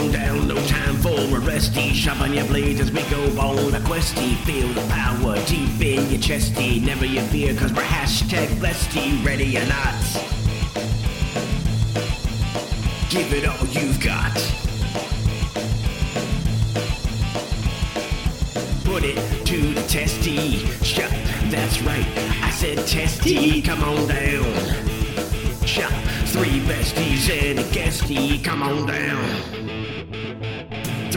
on down, no time for a resty. Sharpen your blades as we go on a questy. Feel the power deep in your chesty. Never you fear, cause we're hashtag blessed. Ready or not? Give it all you've got. Put it to the testy. Shut, that's right. I said testy. Come on down. Shut, three besties and a guestie. Come on down.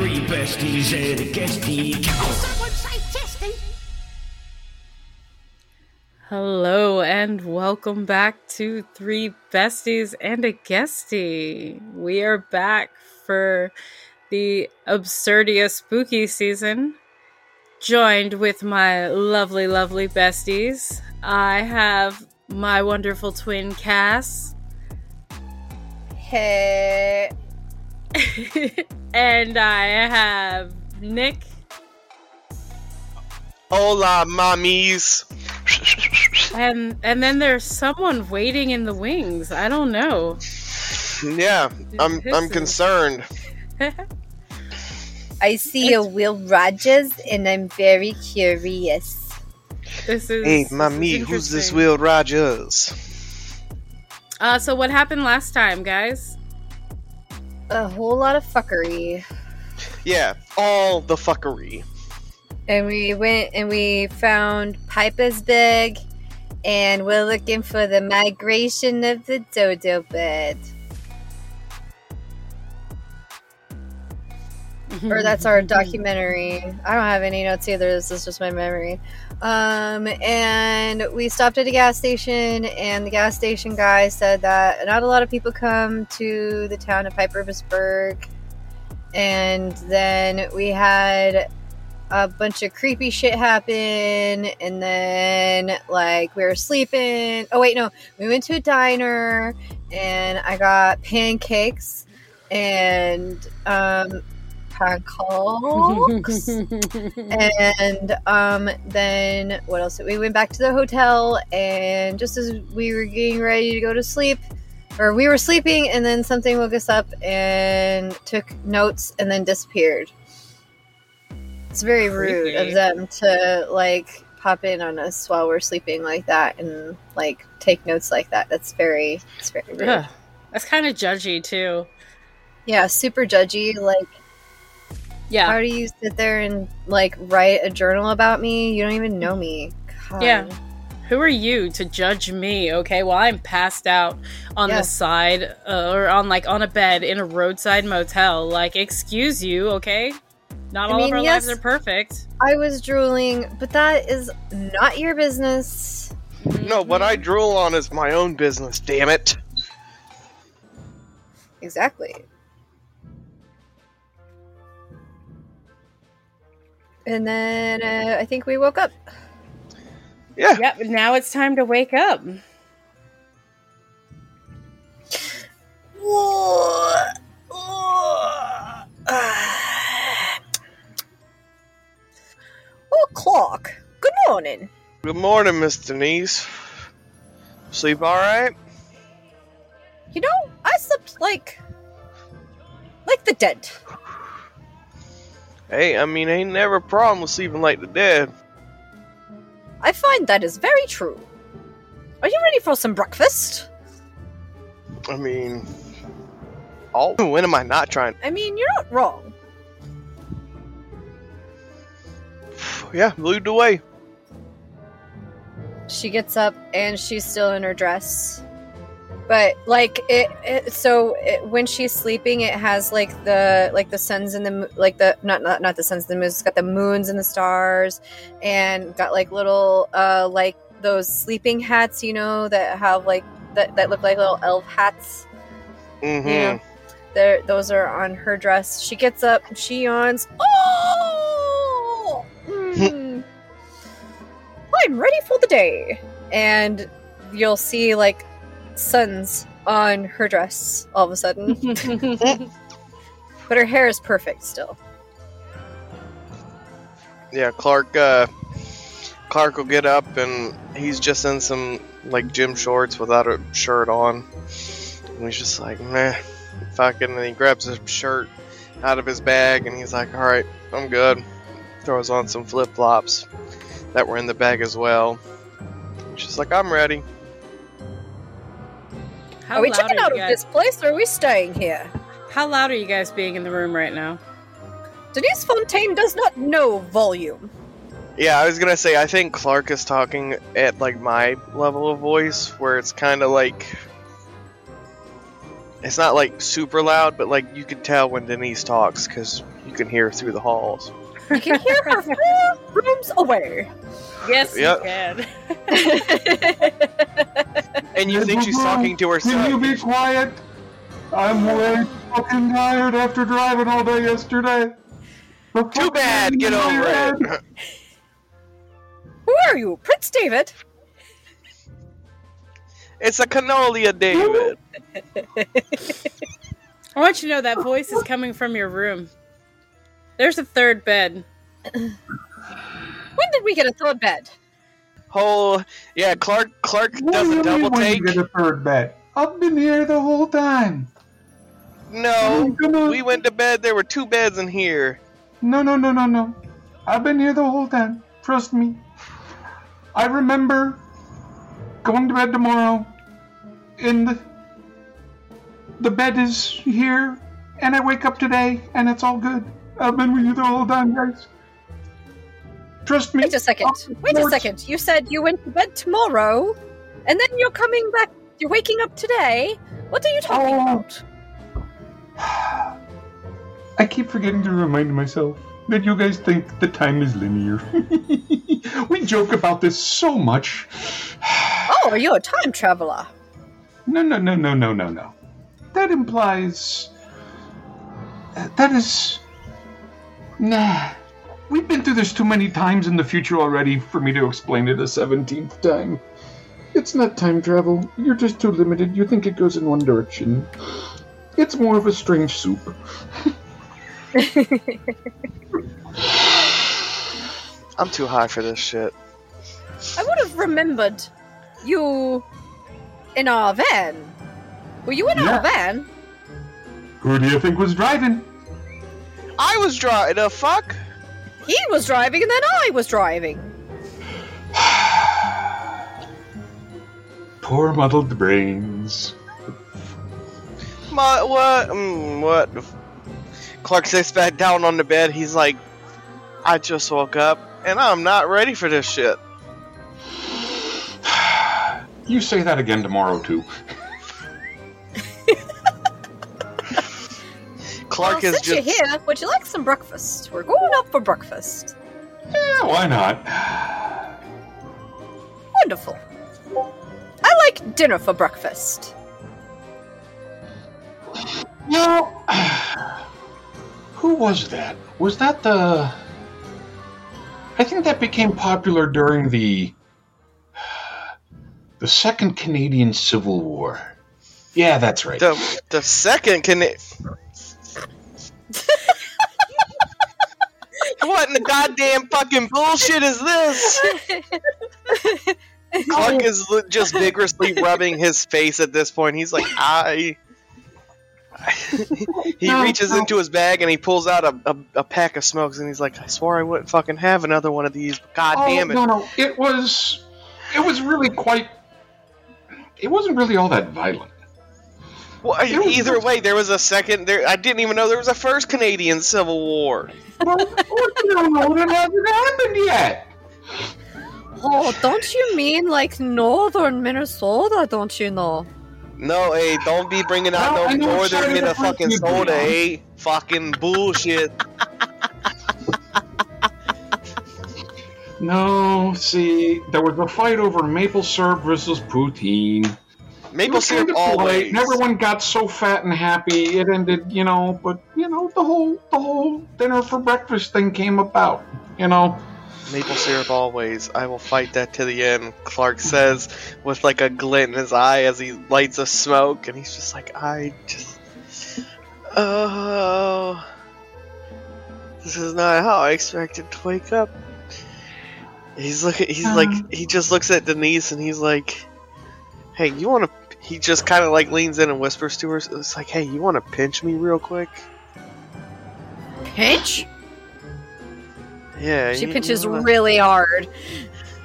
Three besties and a guestie. Come. Someone say testy. Hello and welcome back to Three Besties and a Guestie. We are back for the Absurdia spooky season, joined with my lovely, lovely besties. I have my wonderful twin Cass, Hey. and I have Nick, Hola, mommies. and and then there's someone waiting in the wings. I don't know. Yeah, I'm I'm concerned. I see a Will Rogers and I'm very curious. This is Hey, this mommy, who's this. Will Rogers? Uh, so what happened last time, guys? A whole lot of fuckery. Yeah, all the fuckery. And we went and we found Pipe is Big and we're looking for the migration of the dodo bird. Or that's our documentary. I don't have any notes either. This is just my memory. Um, and we stopped at a gas station, and the gas station guy said that not a lot of people come to the town of Pipersburg. And then we had a bunch of creepy shit happen, and then like we were sleeping. Oh wait, no, we went to a diner, and I got pancakes and um pancakes and um then what else? We went back to the hotel and just as we were getting ready to go to sleep or we were sleeping and then something woke us up and took notes and then disappeared. It's very rude of them to like pop in on us while we're sleeping like that and like take notes like that. That's very it's very rude. Ugh, that's kind of judgy too. yeah super judgy like Yeah, How do you sit there and like write a journal about me? You don't even know me. God. Yeah. who are you to judge me? Okay, while I'm passed out on Yeah. the side uh, or on like on a bed in a roadside motel. Like, excuse you, okay? Not I all mean, of our yes. lives are perfect. I was drooling, but that is not your business. No, what I drool on is my own business. Damn it. Exactly. And then uh, I think we woke up. Yeah. Yep. Now it's time to wake up. Oh, clock. Good morning. Good morning, Miss Denise. Sleep all right? You know, I slept like like the dead. Hey, I mean, ain't never a problem with sleeping like the dead. I find that is very true. Are you ready for some breakfast? I mean, all when am I not trying? I mean, you're not wrong. Yeah, lead the way. She gets up and she's still in her dress. But like it, it so it, when she's sleeping, it has like the like the suns and the like the not not not the suns and the moons. It's got the moons and the stars, and got like little uh like those sleeping hats, you know, that have like that that look like little elf hats. Mm-hmm. Yeah. There, those are on her dress. She gets up, she yawns. Oh, mm. I'm ready for the day. And you'll see like suns on her dress all of a sudden, but her hair is perfect still. Yeah, Clark. Uh, Clark will get up and he's just in some like gym shorts without a shirt on. And he's just like, meh, fucking. And he grabs his shirt out of his bag, and he's like, "All right, I'm good." Throws on some flip flops that were in the bag as well. She's like, "I'm ready." How are we checking out of guys? this place or are we staying here? How loud are you guys being in the room right now? Denise Fontaine does not know volume. Yeah, I was gonna say I think Clark is talking at like my level of voice, where it's kind of like it's not like super loud, but like you can tell when Denise talks because you can hear through the halls. You can hear her four rooms away. Yes, Yep. you can. And you think she's talking to herself. Can you be quiet? I'm way fucking tired after driving all day yesterday. The Too bad. Get over tired. it. Who are you, Prince David? It's a canolia, David. I want you to know that voice is coming from your room. There's a third bed. When did we get a third bed? Whole yeah, Clark Clark What does do a you double mean when take. you get a third bed? I've been here the whole time. No, Come on. we went to bed. There were two beds in here. No, no, no, no, no. I've been here the whole time. Trust me. I remember going to bed tomorrow, and the, the bed is here, and I wake up today, and it's all good. I've been with you the whole time, guys. Trust me. Wait a second. Wait a second. You said you went to bed tomorrow, and then you're coming back. You're waking up today. What are you talking Oh. about? I keep forgetting to remind myself that you guys think the time is linear. we joke about this so much. Oh, are you're a time traveler. No, no, no, no, no, no, no. That implies. Uh, that is. Nah. We've been through this too many times in the future already for me to explain it a 17th time. It's not time travel. You're just too limited. You think it goes in one direction. It's more of a strange soup. I'm too high for this shit. I would have remembered you in our van. Were you in Yeah. our van? Who do you think was driving? I was driving. The fuck? He was driving, and then I was driving. Poor muddled brains. My, what? Mm, what? Clark sits back down on the bed. He's like, I just woke up and I'm not ready for this shit. You say that again tomorrow, too. Clark well, is since just. you're here, would you like some breakfast? We're going up for breakfast. Yeah, why not? Wonderful. I like dinner for breakfast. Well, who was that? Was that the. I think that became popular during the. The Second Canadian Civil War. Yeah, that's right. The, the second can What in the goddamn fucking bullshit is this? Clark is just vigorously rubbing his face at this point. He's like, I. he No, reaches no. into his bag and he pulls out a, a, a pack of smokes and he's like, I swore I wouldn't fucking have another one of these. God Oh, damn it. No, no, it was. It was really quite. It wasn't really all that violent. Well, it either just- way, there was a second. There, I didn't even know there was a first Canadian Civil War. Well, you don't know it hasn't happened yet. Oh, don't you mean like northern Minnesota? Don't you know? No, hey, don't be bringing out Well, I no northern starting to Minnefucking soda, Dion. eh? Fucking bullshit. No, see, there was a fight over maple syrup versus poutine. Maple syrup kind of polite, always. and everyone got so fat and happy. It ended, you know. But you know, the whole the whole dinner for breakfast thing came about. You know. Maple syrup always. I will fight that to the end. Clark says with like a glint in his eye as he lights a smoke, and he's just like, I just. Oh. This is not how I expected to wake up. He's looking. He's Uh. like. He just looks at Denise and he's like, "Hey, you want to?" He just kind of like leans in and whispers to her. It's like, "Hey, you want to pinch me real quick?" pinch? Yeah. She you- pinches wanna- really hard.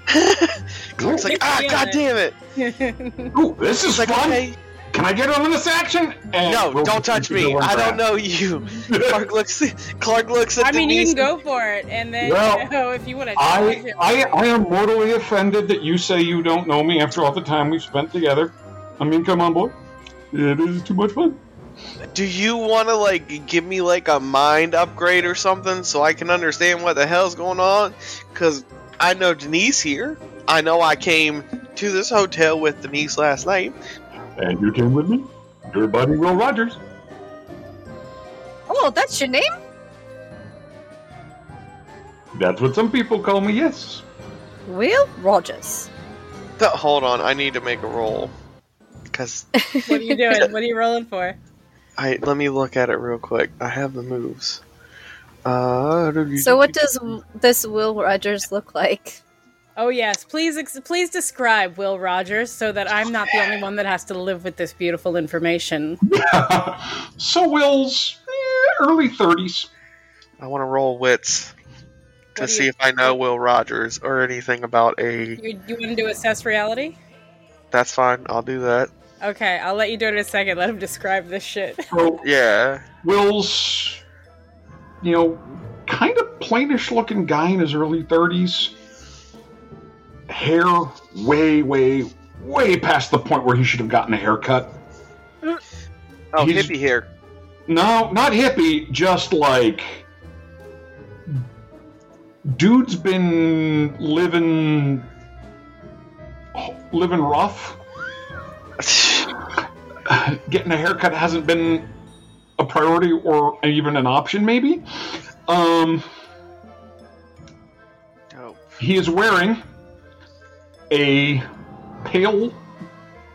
Clark's like, ah, Feel god it." damn it! Ooh, this is like, fun. okay. Can I get on this action? And No, we'll- don't touch me. I don't know you. Clark looks. Clark looks at me. I mean, you can go for it, and then Well, you know, if you want to. I, I, I am mortally offended that you say you don't know me after all the time we've spent together. I mean, come on, boy. It is too much fun. Do you want to like give me like a mind upgrade or something so I can understand what the hell's going on? Cause I know Denise here. I know I came to this hotel with Denise last night. And you came with me? Your buddy Will Rogers. Oh, that's your name? That's what some people call me, yes. Will Rogers. Th- hold on, I need to make a roll. Cause What are you doing? what are you rolling for? I let me look at it real quick. I have the moves. Uh, So, what does this Will Rogers look like? Oh yes, please, ex- please describe Will Rogers so that I'm not the only one that has to live with this beautiful information. so Will's eh, early 30s. I want to roll wits to see if I know Will Rogers or anything about a. You, you want to do assess reality? That's fine. I'll do that. Okay, I'll let you do it in a second. Let him describe this shit. So Yeah. Will's, you know, kind of plainish looking guy in his early 30s. Hair way, way, way past the point where he should have gotten a haircut. Oh, He's- hippie here. No, not hippie, just like. Dude's been living. living rough. Getting a haircut hasn't been a priority or even an option, maybe. Um, Dope. he is wearing a pale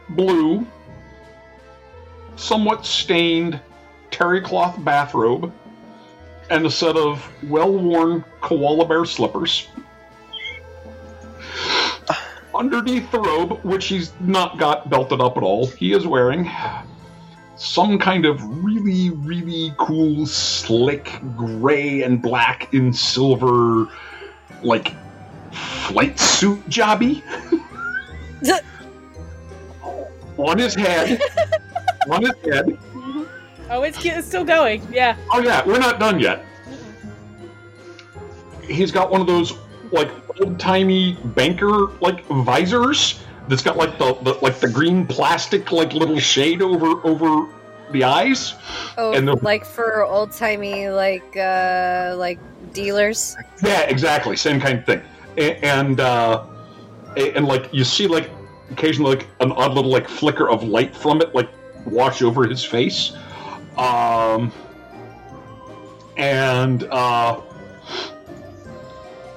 blue, somewhat stained terry cloth bathrobe and a set of well worn koala bear slippers. Underneath the robe, which he's not got belted up at all, he is wearing some kind of really, really cool, slick gray and black and silver, like flight suit jobby. on his head. on his head. Mm-hmm. Oh, it's, it's still going. Yeah. Oh yeah, we're not done yet. He's got one of those like old timey banker like visors that's got like the, the like the green plastic like little shade over over the eyes. Oh, And the- like for old timey, like uh, like dealers. Yeah, exactly, same kind of thing. A- And uh, and like you see like occasionally like an odd little like flicker of light from it like wash over his face. Um, and uh,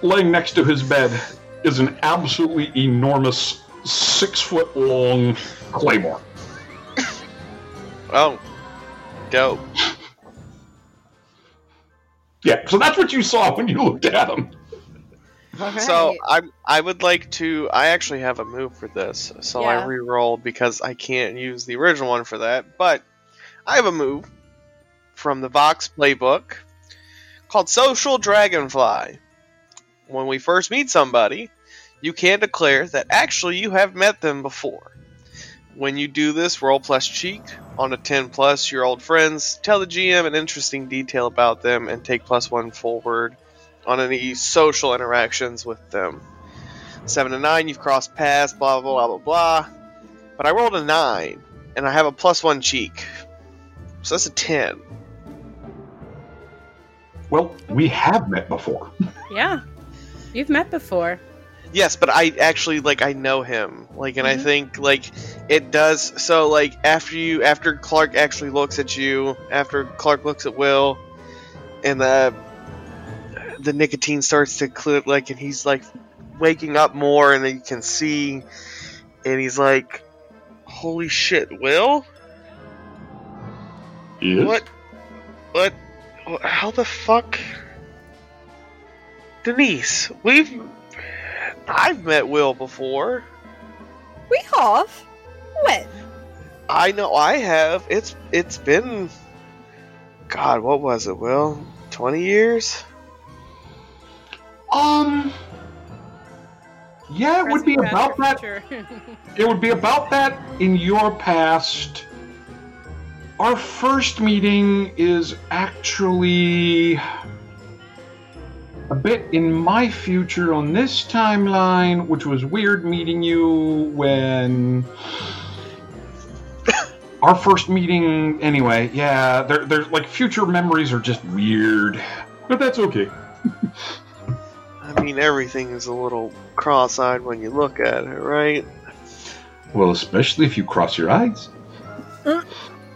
laying next to his bed is an absolutely enormous six foot long claymore. Oh, dope. Yeah, so that's what you saw when you looked at him. So I I would like to. I actually have a move for this, so I Yeah. re-rolled because I can't use the original one for that. But I have a move from the Vox playbook called Social Dragonfly. When we first meet somebody, you can declare that actually you have met them before. When you do this, roll plus cheek on a 10 plus your old friends, tell the GM an interesting detail about them, and take plus one forward on any social interactions with them. Seven to nine, you've crossed paths, blah blah blah blah blah. But I rolled a nine, and I have a plus one cheek, so that's a ten. Well, we have met before. Yeah. You've met before. Yes, but I actually like I know him, like, and I Mhm. think like it does. So like after you, after Clark actually looks at you, after Clark looks at Will, and the the nicotine starts to clear, like, and he's like waking up more, and then you can see, and he's like, "Holy shit, Will! Yes. What? What? How the fuck?" Denise, we've I've met Will before. we have. When? I know I have. It's it's been God, what was it, Will? 20 years? Um. Yeah, it would be about that. past, or future. It would be about that in your past. Our first meeting is actually a bit in my future on this timeline, which was weird meeting you when. Our first meeting, anyway, yeah, there, there's like future memories are just weird. But that's okay. I mean, everything is a little cross eyed when you look at it, right? Well, especially if you cross your eyes.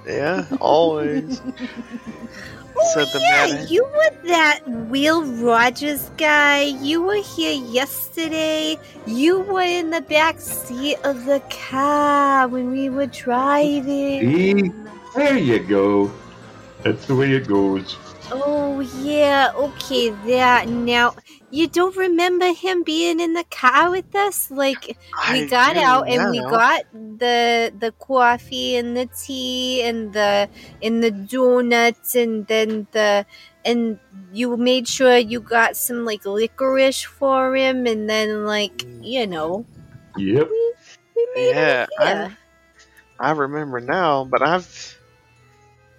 Yeah, always. Said oh, the yeah, man. you were that Will Rogers guy. You were here yesterday. You were in the back seat of the car when we were driving. See? There you go. That's the way it goes. Oh yeah, okay, that now you don't remember him being in the car with us? Like we I got do out and we now. got the the coffee and the tea and the and the donuts and then the and you made sure you got some like licorice for him and then like you know Yep. we made Yeah, him. I, I remember now, but I've.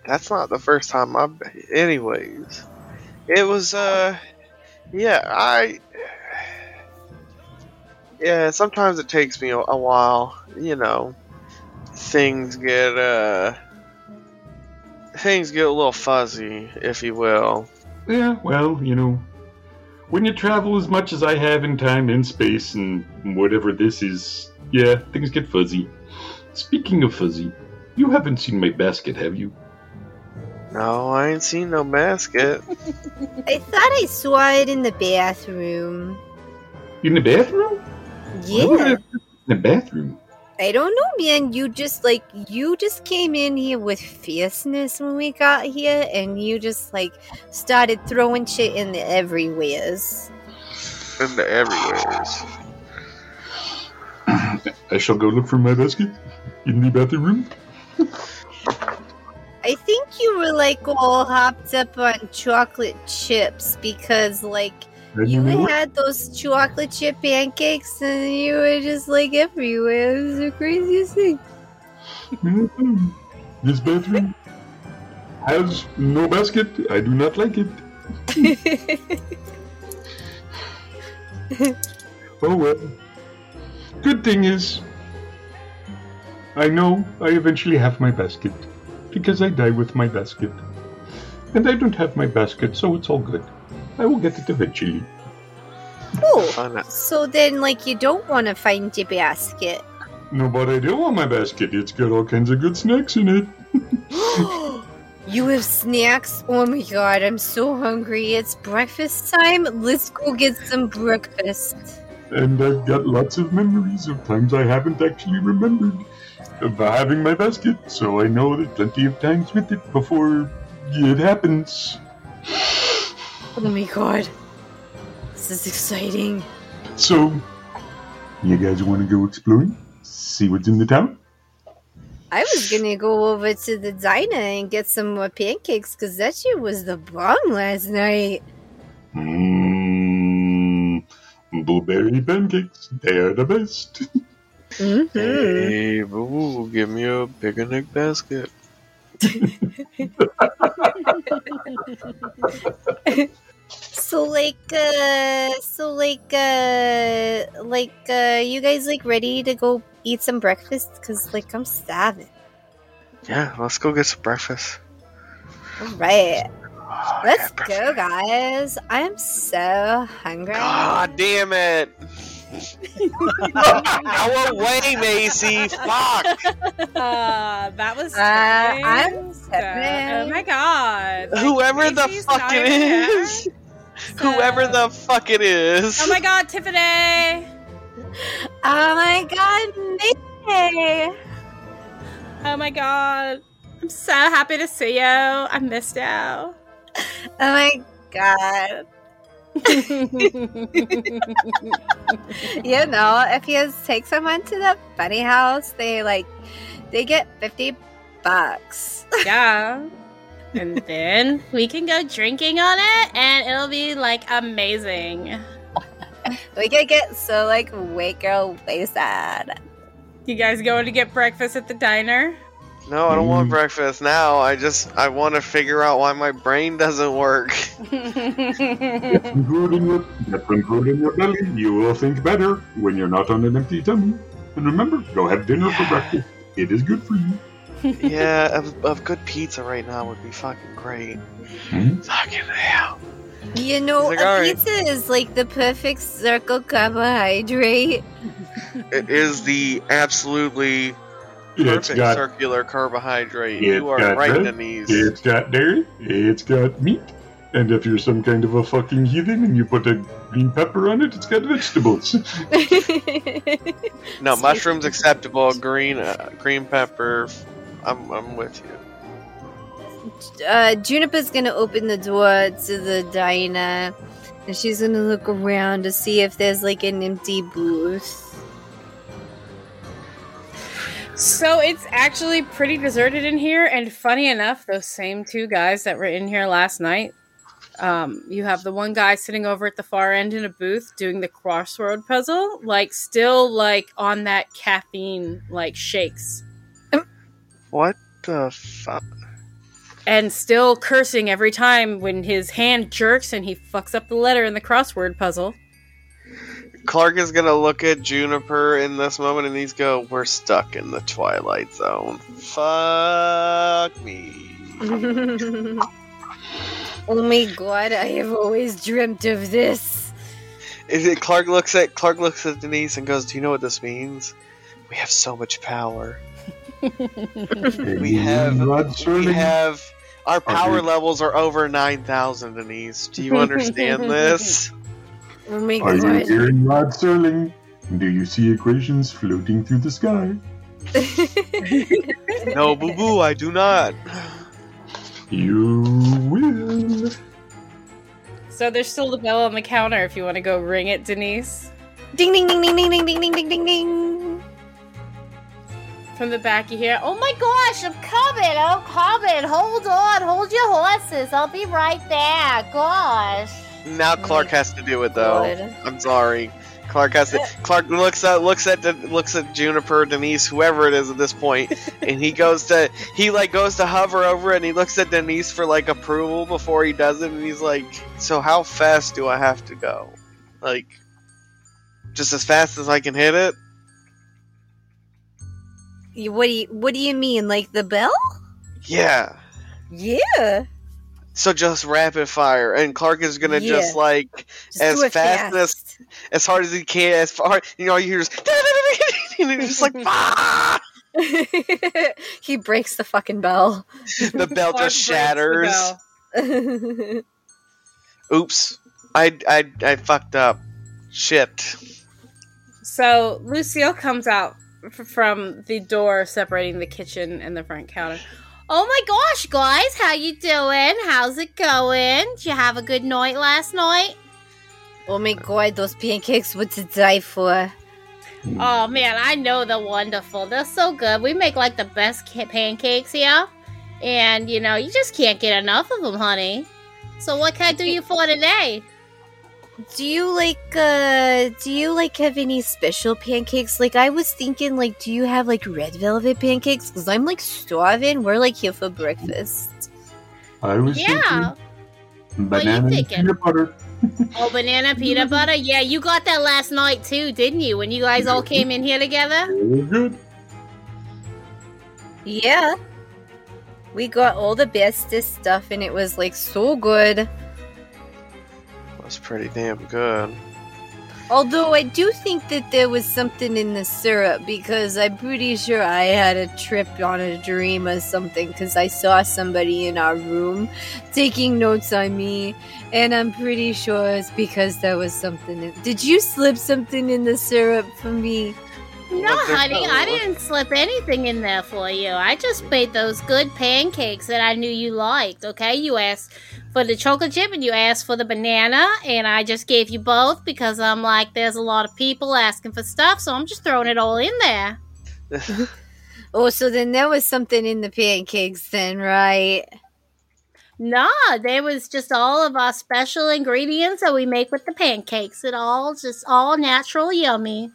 That's not the first time I've. Anyways, it was, uh. Yeah, I. Yeah, sometimes it takes me a, while. You know, things get, uh. Things get a little fuzzy, if you will. Yeah, well, you know, when you travel as much as I have in time and space and whatever this is, yeah, things get fuzzy. Speaking of fuzzy, you haven't seen my basket, have you? No, I ain't seen no basket. I thought I saw it in the bathroom. In the bathroom? Why Yeah. in the bathroom? I don't know, man. You just like you just came in here with fierceness when we got here, and you just like started throwing shit in the everywheres. In the everywheres. I shall go look for my basket in the bathroom. I think you were like all hopped up on chocolate chips because like you had those chocolate chip pancakes and you were just like everywhere. It was the craziest thing. Mm-hmm. This bathroom has no basket. I do not like it. Oh well. Good thing is, I know I eventually have my basket because I die with my basket. And I don't have my basket, so it's all good. I will get it eventually. oh, so then like you don't want to find your basket. No, but I do want my basket. It's got all kinds of good snacks in it. you have snacks? Oh my god, I'm so hungry. It's breakfast time. Let's go get some breakfast. And I've got lots of memories of times I haven't actually remembered of having my basket, so I know there's plenty of times with it before it happens. Oh my god. This is exciting. So, you guys want to go exploring? See what's in the town? I was gonna go over to the diner and get some more pancakes because that shit was the bomb last night. Mmm. Blueberry pancakes. They are the best. Mm-hmm. Hey, boo, give me a picnic basket. So like, uh, so like, uh, like, uh, you guys like ready to go eat some breakfast? Cause like I'm starving. Yeah, let's go get some breakfast. All right, Oh, let's yeah, go, breakfast. guys. I am so hungry. God damn it! Go away, Macy! Fuck! Uh, that was. Uh. I'm So- tempted. oh my god! Like, Whoever the Macy's fuck it is. it even there. is! Whoever So- the fuck it is! Oh my god, Tiffany! Oh my god, Mickey! Oh my god. I'm so happy to see you. I missed you. Oh my god. you know, if you take someone to the bunny house, they like they get fifty bucks. yeah. and then we can go drinking on it, and it'll be like amazing. We can get so like way girl wasted. You guys going to get breakfast at the diner? No, I don't want Mm. breakfast now. I just I want to figure out why my brain doesn't work. Get some food in your get some food in your belly. You will think better when you're not on an empty tummy. And remember, go have dinner for breakfast. It is good for you. yeah, of, of good pizza right now would be fucking great. Hmm? Fucking hell. You know, like, a "Alright." pizza is like the perfect circle carbohydrate. It is the absolutely It's perfect got circular carbohydrate. You are got right, red, Denise. it's got dairy, it's got meat, and if you're some kind of a fucking heathen and you put a green pepper on it, it's got vegetables. No, mushrooms acceptable. Green, uh, green pepper. I'm, I'm with you. uh, Juniper's gonna open the door to the diner, and she's gonna look around to see if there's like an empty booth. So it's actually pretty deserted in here, and funny enough, those same two guys that were in here last night. Um, you have the one guy sitting over at the far end in a booth doing the crossword puzzle, like still like on that caffeine like shakes, What the fuck? and still cursing every time when his hand jerks and he fucks up the letter in the crossword puzzle. Clark is gonna look at Juniper in this moment and he's go, "We're stuck in the Twilight Zone. Fuck me." oh my god, I have always dreamt of this. Is it Clark looks at Clark looks at Denise and goes, "Do you know what this means? We have so much power. We have We have our power you- levels are over nine thousand. Denise, do you understand this? Oh my Are you hearing Rod Serling? Do you see equations floating through the sky? no, boo boo, I do not. You will. So there's still the bell on the counter if you want to go ring it, Denise. ding ding ding ding ding ding ding ding ding ding ding. From the back, you hear, "Oh my Gosh, I'm coming. I'm coming. Hold on. Hold your horses. I'll be right there. Gosh. Now mm-hmm. Clark has to do it though. God. I'm sorry. Clark has to. Clark looks at looks at the, looks at Juniper, Denise, whoever it is at this point, and he goes to he like goes to hover over it, and he looks at Denise for like approval before he does it, and he's like, "So how fast do I have to go? Like, just as fast as I can hit it?" What do you What do you mean? Like the bell? Yeah. Yeah. So just rapid fire, and Clark is gonna just like Just As do it fast as- as hard as he can, as far you know, you hear just and he's just like ah! he breaks the fucking bell. the bell Clark just shatters. bell. Oops, I, I I fucked up. Shit. So Lucille comes out from the door separating the kitchen and the front counter. Oh my gosh, guys. How you doing? How's it going? Did you have a good night last night? oh my god, those pancakes were to die for. Oh man, I know they're wonderful. They're so good. We make like the best ca- pancakes here. And you know, you just can't get enough of them, honey. So what can I do you for today? Do you like uh do you like have any special pancakes? Like I was thinking like do you have like red velvet pancakes? Cuz I'm like starving. We're like here for breakfast. I was Yeah. thinking What you banana thinking? peanut butter. Oh, banana peanut butter? Yeah, you got that last night too, didn't you? When you guys all came in here together? Very good. Yeah. We got all the bestest stuff and it was like so good. That's pretty damn good. Although I do think that there was something in the syrup because I'm pretty sure I had a trip on a dream or something because I saw somebody in our room taking notes on me, and I'm pretty sure it's because there was something. In- Did you slip something in the syrup for me? No, honey. I didn't slip anything in there for you. I just made those good pancakes that I knew you liked, okay? You asked for the chocolate chip and you asked for the banana, and I just gave you both because I'm like, there's a lot of people asking for stuff, so I'm just throwing it all in there. Oh, so then there was something in the pancakes, then, right? Nah, there was just all of our special ingredients that we make with the pancakes. It all just all natural, yummy.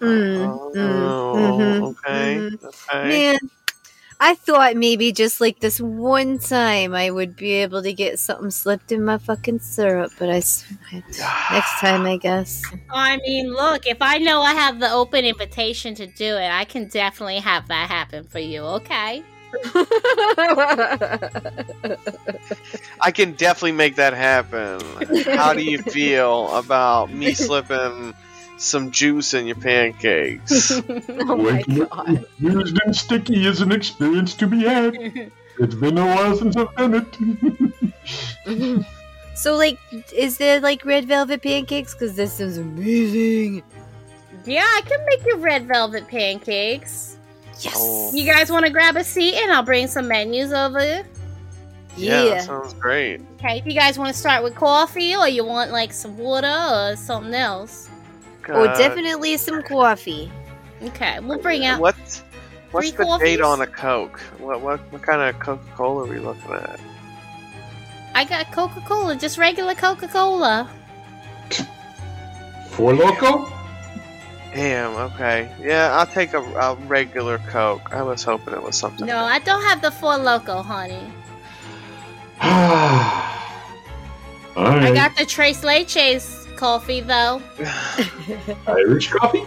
Mm, oh, mm, mhm, okay. mhm. Okay. Man, I thought maybe just like this one time I would be able to get something slipped in my fucking syrup, but I s- next time I guess. I mean, look, if I know I have the open invitation to do it, I can definitely have that happen for you, okay? I can definitely make that happen. How do you feel about me slipping some juice in your pancakes? oh my god. Used and sticky is an experience to be had. It's been a while since I've done it. So like, is there like red velvet pancakes? Because this is amazing. yeah, I can make you red velvet pancakes. Yes. Oh. You guys want to grab a seat and I'll bring some menus over? yeah, Yeah. that sounds great. Okay, if you guys want to start with coffee or you want like some water or something else. Oh, Uh, definitely some coffee. Okay, we'll bring out. What? What's three the date on a Coke? What what what kind of Coca Cola are we looking at? I got Coca Cola, just regular Coca Cola. Four Loco? Damn. Okay. Yeah, I'll take a, a regular Coke. I was hoping it was something. No, I don't have the Four Loco, honey. All I got the Tres Leches coffee though. Irish coffee?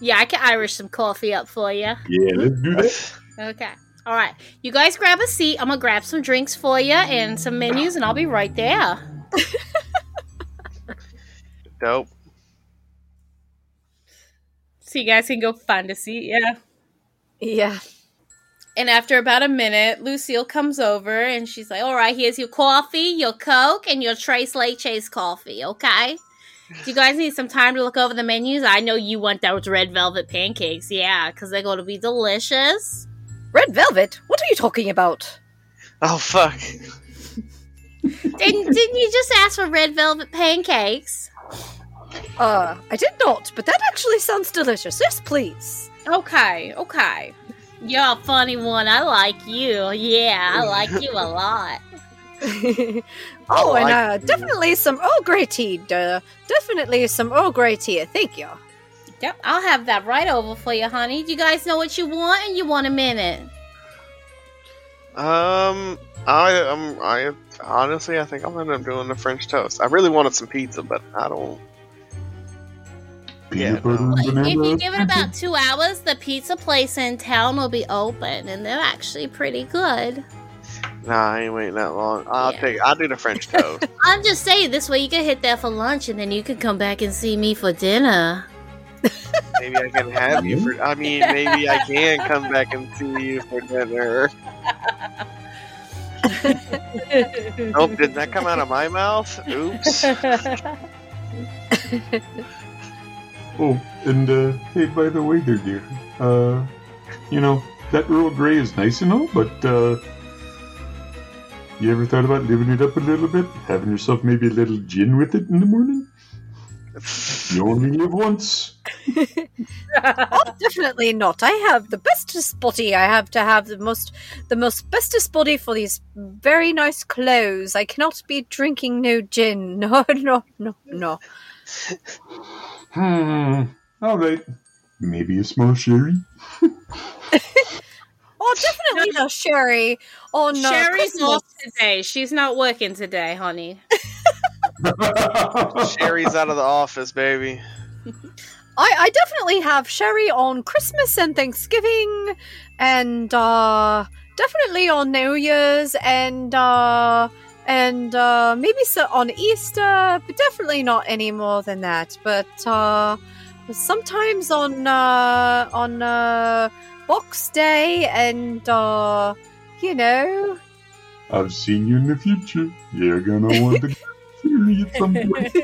Yeah, I can Irish some coffee up for you. Yeah, let's do that. Okay. All right. You guys grab a seat. I'm going to grab some drinks for you and some menus, and I'll be right there. Dope. So you guys can go find a seat, yeah. Yeah. And after about a minute, Lucille comes over and she's like, All right, here's your coffee, your Coke, and your Tres Leches coffee, okay? Do you guys need some time to look over the menus? I know you want those red velvet pancakes, yeah, because they're going to be delicious. Red velvet? What are you talking about? Oh fuck. Didn't, didn't you just ask for red velvet pancakes? Uh, I did not, but that actually sounds delicious. Yes, please. Okay, okay. You're a funny one. I like you. Yeah, I like you a lot. oh, I and uh, you. definitely some Earl Grey tea. Uh, definitely some Earl Grey tea. Thank you. Yep, I'll have that right over for you, honey. Do you guys know what you want and you want a minute? Um, I um I honestly I think I'll end up doing the French toast. I really wanted some pizza, but I don't. Peanut Yeah, butter no. and If you give it about two hours, the pizza place in town will be open, and they're actually pretty good. Nah, I ain't waiting that long. I'll Yeah. take. I'll do the French toast. I'm just saying, this way you can hit there for lunch, and then you can come back and see me for dinner. maybe I can have you for. I mean, maybe I can come back and see you for dinner. Oh, did that come out of my mouth? Oops. Oh, and uh, hey, by the way, there, dear. Uh, you know that Earl Grey is nice and all, but uh, you ever thought about living it up a little bit, having yourself maybe a little gin with it in the morning? You only live once. oh, definitely not. I have the bestest body. I have to have the most, the most bestest body for these very nice clothes. I cannot be drinking no gin. No, no, no, no. Hmm. All right. Maybe a small sherry. Oh, definitely no sherry Oh uh, Sherry's Christmas. off today. She's not working today, honey. Sherry's out of the office, baby. I, I definitely have sherry on Christmas and Thanksgiving, and uh, definitely on New Year's and uh, and uh, maybe so on Easter, but definitely not any more than that. But uh, sometimes on uh, on uh, Box Day and uh, you know. I've seen you in the future. You're gonna want to sherry at some point.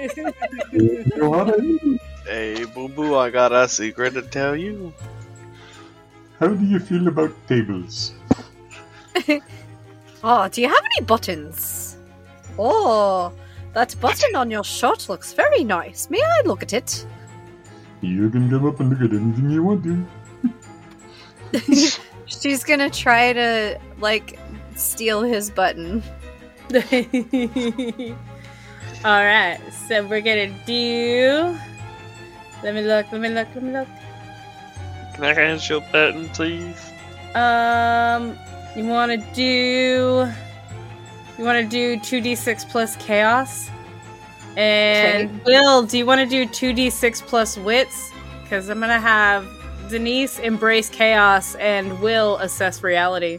You know what I mean? Hey, boo boo, I got a secret to tell you. How do you feel about tables? Oh, do you have any buttons? Oh, that button on your shirt looks very nice. May I look at it? You can come up and look at anything you want to. She's gonna try to like steal his button. All right, so we're gonna do. Let me look. Let me look. Let me look. Can I have your button, please? Um, you want to do? You want to do two d six plus chaos? And Will, do you want to do two d six plus wits? Because I'm gonna have Denise embrace chaos and Will assess reality.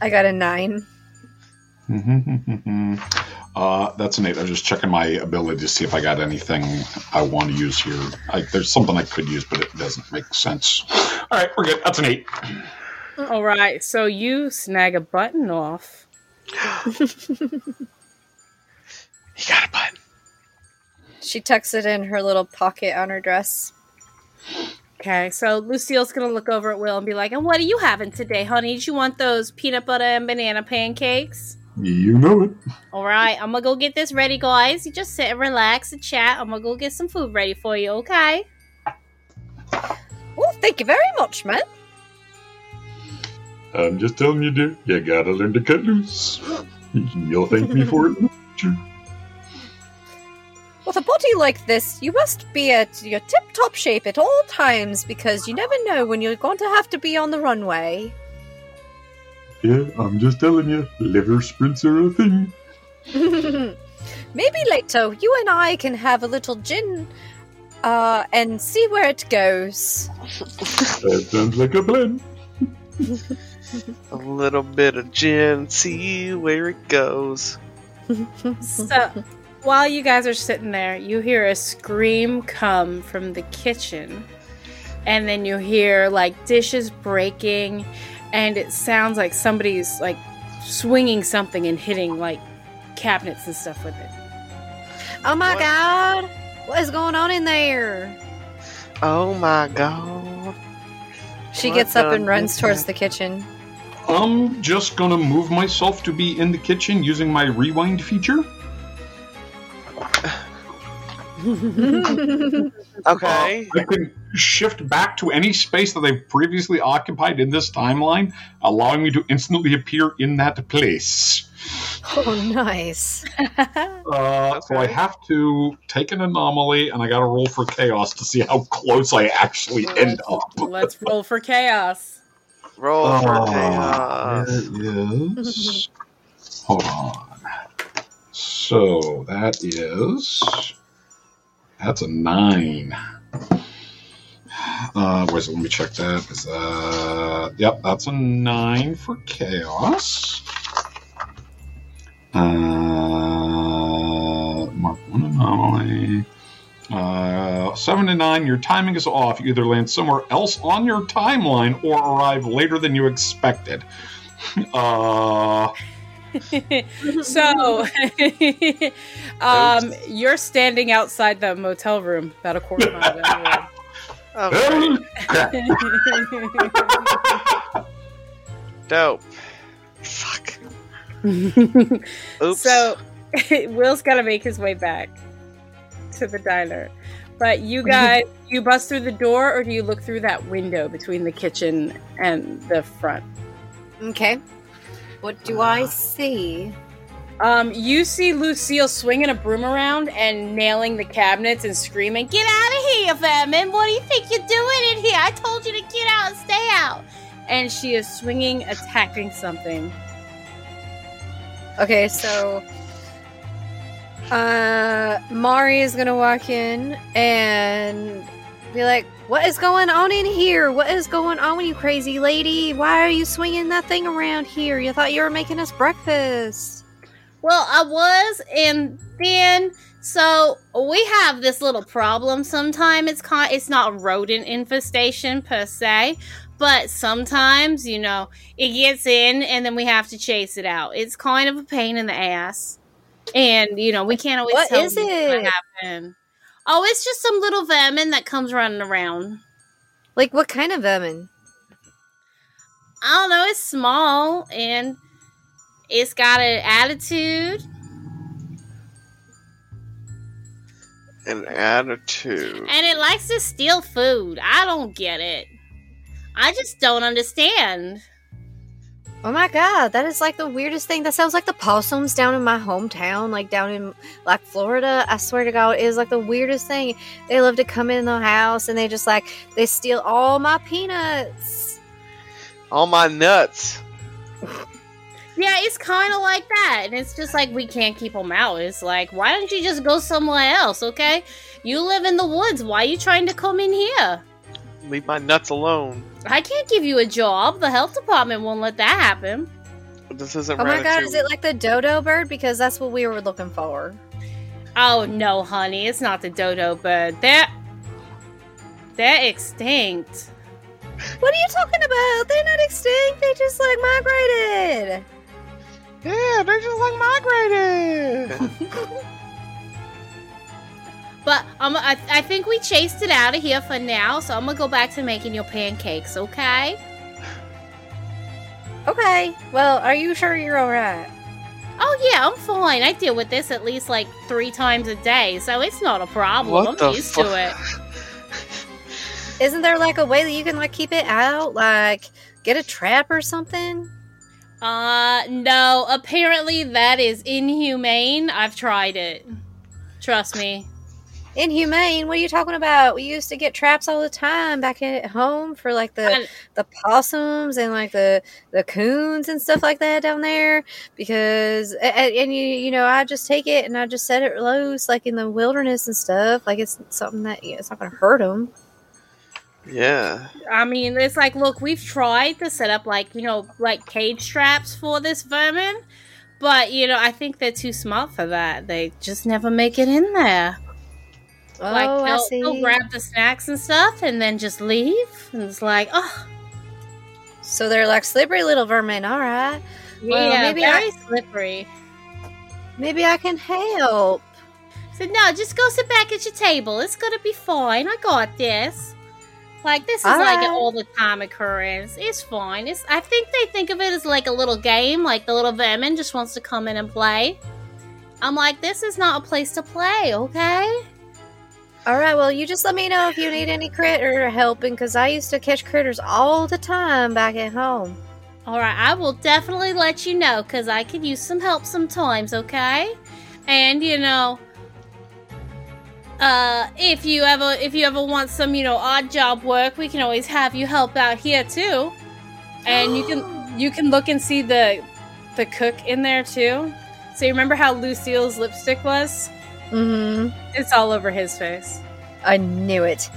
I got a nine. uh, that's an eight. I'm just checking my ability to see if I got anything I want to use here. I, there's something I could use, but it doesn't make sense. All right, we're good. That's an eight. All right, so you snag a button off. You got a button. She tucks it in her little pocket on her dress. Okay, so Lucille's gonna look over at Will and be like, "And what are you having today, honey? Did you want those peanut butter and banana pancakes?" You know it. All right, I'm gonna go get this ready, guys. You just sit and relax and chat. I'm gonna go get some food ready for you, okay? Oh, thank you very much, man. I'm just telling you, dear. You gotta learn to cut loose. You'll thank me for it. in the future. With a body like this, you must be at your tip top shape at all times because you never know when you're going to have to be on the runway. Yeah, I'm just telling you. Liver sprints are a thing. Maybe later you and I can have a little gin uh, and see where it goes. That sounds like a plan. A little bit of gin, see where it goes. So, while you guys are sitting there, you hear a scream come from the kitchen. And then you hear like dishes breaking, and it sounds like somebody's like swinging something and hitting like cabinets and stuff with it. Oh my What? god! What is going on in there? Oh my god. She What gets up and runs heck? towards the kitchen. I'm just gonna move myself to be in the kitchen using my rewind feature. Okay. I can shift back to any space that I've previously occupied in this timeline, allowing me to instantly appear in that place. oh, nice. Uh, So I have to take an anomaly, and I got to roll for chaos to see how close I actually end up. Let's roll for chaos. Roll for Oh, chaos. There is. Hold on. So that is. That's a nine. Uh, where's it? Let me check that. Is uh, yep, that's a nine for chaos. Uh, mark one anomaly. Uh, seven to nine, your timing is off. You either land somewhere else on your timeline or arrive later than you expected. Uh, so, um, you're standing outside the motel room, about a quarter mile down Okay. crap. the Dope. Fuck. Oops. So, Will's got to make his way back to the diner. But you guys, you bust through the door, or do you look through that window between the kitchen and the front? Okay. What do I see? Um, you see Lucille swinging a broom around and nailing the cabinets and screaming, Get out of here, Vermin. What do you think you're doing in here? I told you to get out and stay out. and she is swinging, attacking something. Okay, so uh Mari is gonna walk in and be like, "What is going on in here? What is going on with you, crazy lady? Why are you swinging that thing around here? You thought you were making us breakfast." Well, I was, and then so we have this little problem. Sometimes it's kind, it's not rodent infestation per se, but sometimes you know it gets in, and then we have to chase it out. It's kind of a pain in the ass, and you know we can't always What tell is what's gonna it? happen. Oh, it's just some little vermin that comes running around. Like what kind of vermin? I don't know. It's small and it's got an attitude. An attitude. And it likes to steal food. I don't get it. I just don't understand. Oh my god, that is like the weirdest thing. That sounds like the possums down in my hometown, like down in like Florida. I swear to God, it is like the weirdest thing. They love to come in the house and they just like they steal all my peanuts. All my nuts. Yeah, it's kind of like that. And it's just like we can't keep them out. It's like, why don't you just go somewhere else, okay? You live in the woods. Why are you trying to come in here? Leave my nuts alone. I can't give you a job. The health department won't let that happen. This isn't Oh my god, is it like the dodo bird? Because that's what we were looking for. Oh no, honey, it's not the dodo bird. They're they're extinct. What are you talking about? They're not extinct. They just like migrated. Yeah, they're just like migrated. But um, I, I think we chased it out of here for now. So I'm gonna go back to making your pancakes. Okay? Okay. Well, are you sure you're alright? Oh yeah, I'm fine. I deal with this at least like three times a day, so it's not a problem. What I'm the used fu- to it. Isn't there like a way that you can like keep it out? Like get a trap or something? Uh, no. Apparently that is inhumane. I've tried it. Trust me. Inhumane? What are you talking about? We used to get traps all the time back at home for like the I- the possums and like the the coons and stuff like that down there because a- a- and you you know I just take it and I just set it loose like in the wilderness and stuff like it's something that yeah, it's not gonna hurt them. yeah. I mean, it's like, look, we've tried to set up like you know, like cage traps for this vermin, but you know, I think they're too smart for that. They just never make it in there. Like oh, they'll, see. they'll grab the snacks and stuff and then just leave. And it's like, oh, so they're like slippery little vermin. All right, Well, yeah, maybe very I- slippery. maybe I can help. So no, just go sit back at your table. It's gonna be fine. I got this. Like this is All like right. an all the time occurrence. It's fine. It's I think they think of it as like a little game, like the little vermin just wants to come in and play. I'm like, this is not a place to play, okay? All right, well, you just let me know if you need any critter helping because I used to catch critters all the time back at home. All right, I will definitely let you know because I could use some help sometimes, okay? And you know, uh, if you ever if you ever want some you know odd job work, we can always have you help out here too. And you can you can look and see the the cook in there too. So you remember how Lucille's lipstick was? Mm-hmm. It's all over his face. I knew it.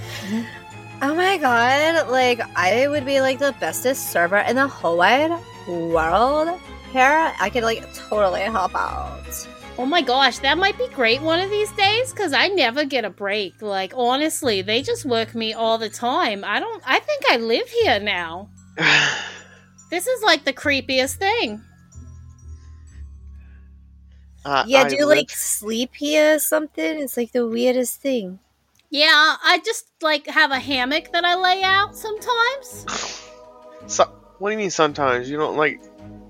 Oh my god, like I would be like the bestest server in the whole wide world. Here, I could like totally help out. Oh my gosh, that might be great one of these days because I never get a break. Like, honestly, they just work me all the time. I don't, I think I live here now. This is like the creepiest thing. Uh, Yeah, I do you live- like sleep here or something? It's like the weirdest thing. Yeah, I just like have a hammock that I lay out sometimes. So, what do you mean sometimes? You don't like.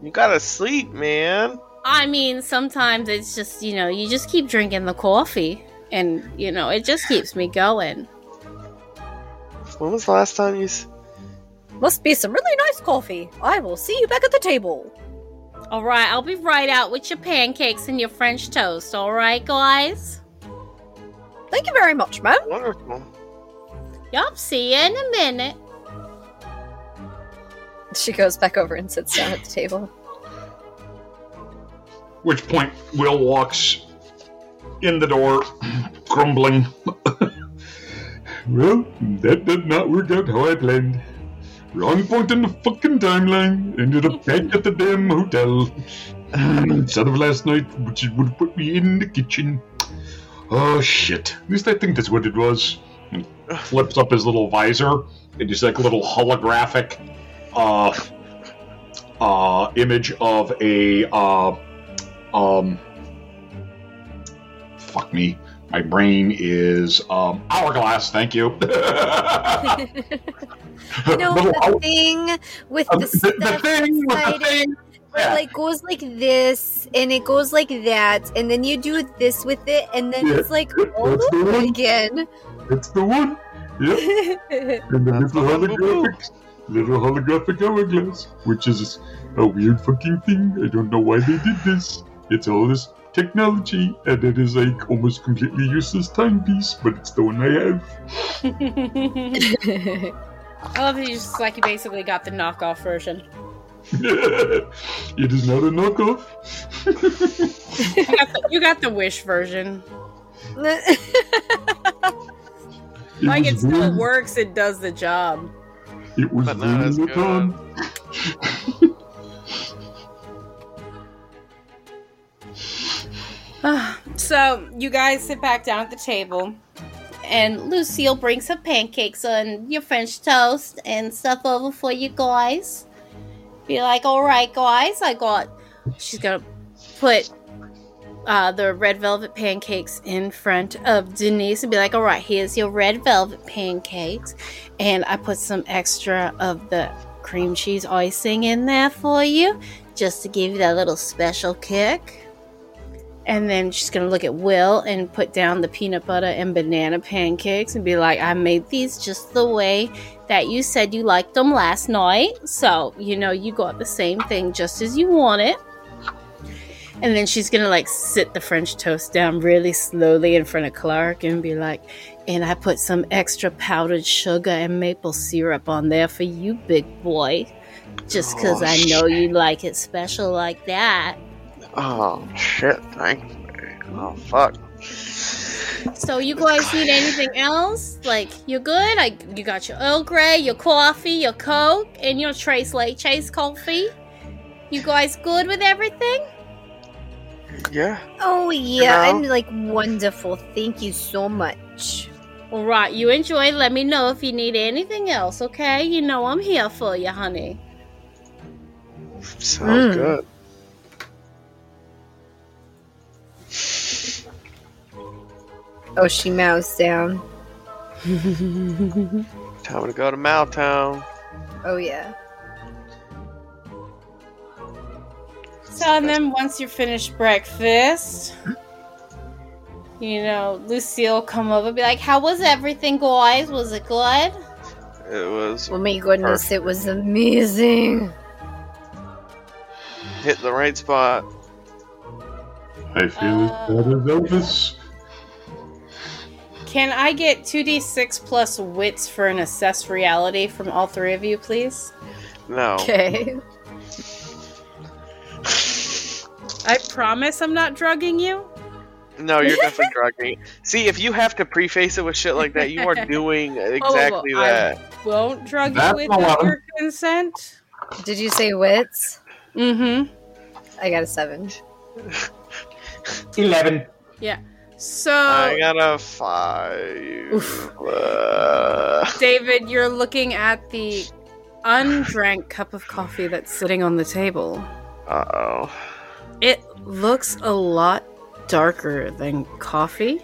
You gotta sleep, man. I mean, sometimes it's just, you know, you just keep drinking the coffee and, you know, it just keeps me going. When was the last time you. s- Must be some really nice coffee. I will see you back at the table. All right, I'll be right out with your pancakes and your French toast. All right, guys? Thank you very much, ma'am. Wonderful. Yup, see you in a minute. She goes back over and sits down at the table. Which point Will walks in the door, grumbling. well, that did not work out how I planned. Wrong point in the fucking timeline. Ended up back at the damn hotel. Instead of last night, which would put me in the kitchen. Oh shit. At least I think that's what it was. And flips up his little visor and just like a little holographic uh uh image of a uh um fuck me my brain is um hourglass thank you You know Little the hour- thing with uh, the, the, the stuff thing with the it, thing yeah. it like goes like this and it goes like that and then you do this with it and then Yeah, it's like all that's over one. again. it's the one yep and the That's little the holographic little holographic hourglass, which is a weird fucking thing. I don't know why they did this. It's all this technology, and it is like almost completely useless timepiece, but it's the one I have. I love that you just like you basically got the knockoff version. it is not a knockoff. You got the, you got the wish version. It Like it still very- works, it does the job. It was But not very as good. Done. so you guys sit back down at the table. And Lucille brings some pancakes and your French toast and stuff over for you guys. Be like, all right, guys, I got. She's gonna put uh, the red velvet pancakes in front of Denise and be like, "All right, here's your red velvet pancakes, and I put some extra of the cream cheese icing in there for you, just to give you that little special kick." And then she's gonna look at Will and put down the peanut butter and banana pancakes and be like, "I made these just the way that you said you liked them last night, so you know you got the same thing just as you want it." And then she's gonna like sit the French toast down really slowly in front of Clark and be like, and I put some extra powdered sugar and maple syrup on there for you, big boy. Just because Oh, I know shit. you like it special like that. Oh shit! Thank you. Oh fuck. So you guys need anything else? Like you're good? Like you got your Earl Grey, your coffee, your Coke, and your Tres Leches coffee. You guys good with everything? Yeah. Oh yeah, No. I'm like wonderful. Thank you so much. All right, you enjoy. Let me know if you need anything else, okay? You know I'm here for you, honey. Sounds Mm. good. Oh, she mouse down. Time to go to Maltown. Oh yeah. So, and then once you're finished breakfast, you know, Lucille come over and be like, How was everything, guys? Was it good? It was Oh my goodness, it was amazing. hit the right spot. I feel uh, as bad as Elvis. Can I get 2d6 plus wits for an assess reality from all three of you, please? No. Okay. I promise I'm not drugging you. No, you're definitely drugging. Me. See, if you have to preface it with shit like that, you are doing exactly I- that. Won't drug That's you a without your consent. Did you say wits? Mm-hmm. I got a seven. Eleven. So I got a five. Uh, David, you're looking at the undrank cup of coffee that's sitting on the table. Uh oh. It looks a lot darker than coffee.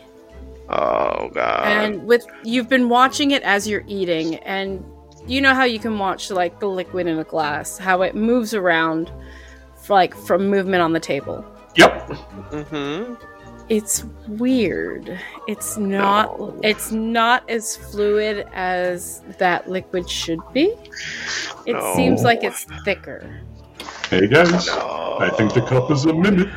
Oh god. and with you've been watching it as you're eating and you know how you can watch like the liquid in a glass, how it moves around f- like from movement on the table. Yep. mm-hmm. It's weird. It's not No. it's not as fluid as that liquid should be. It No. seems like it's thicker. Hey guys, No. I think the cup is a mimic.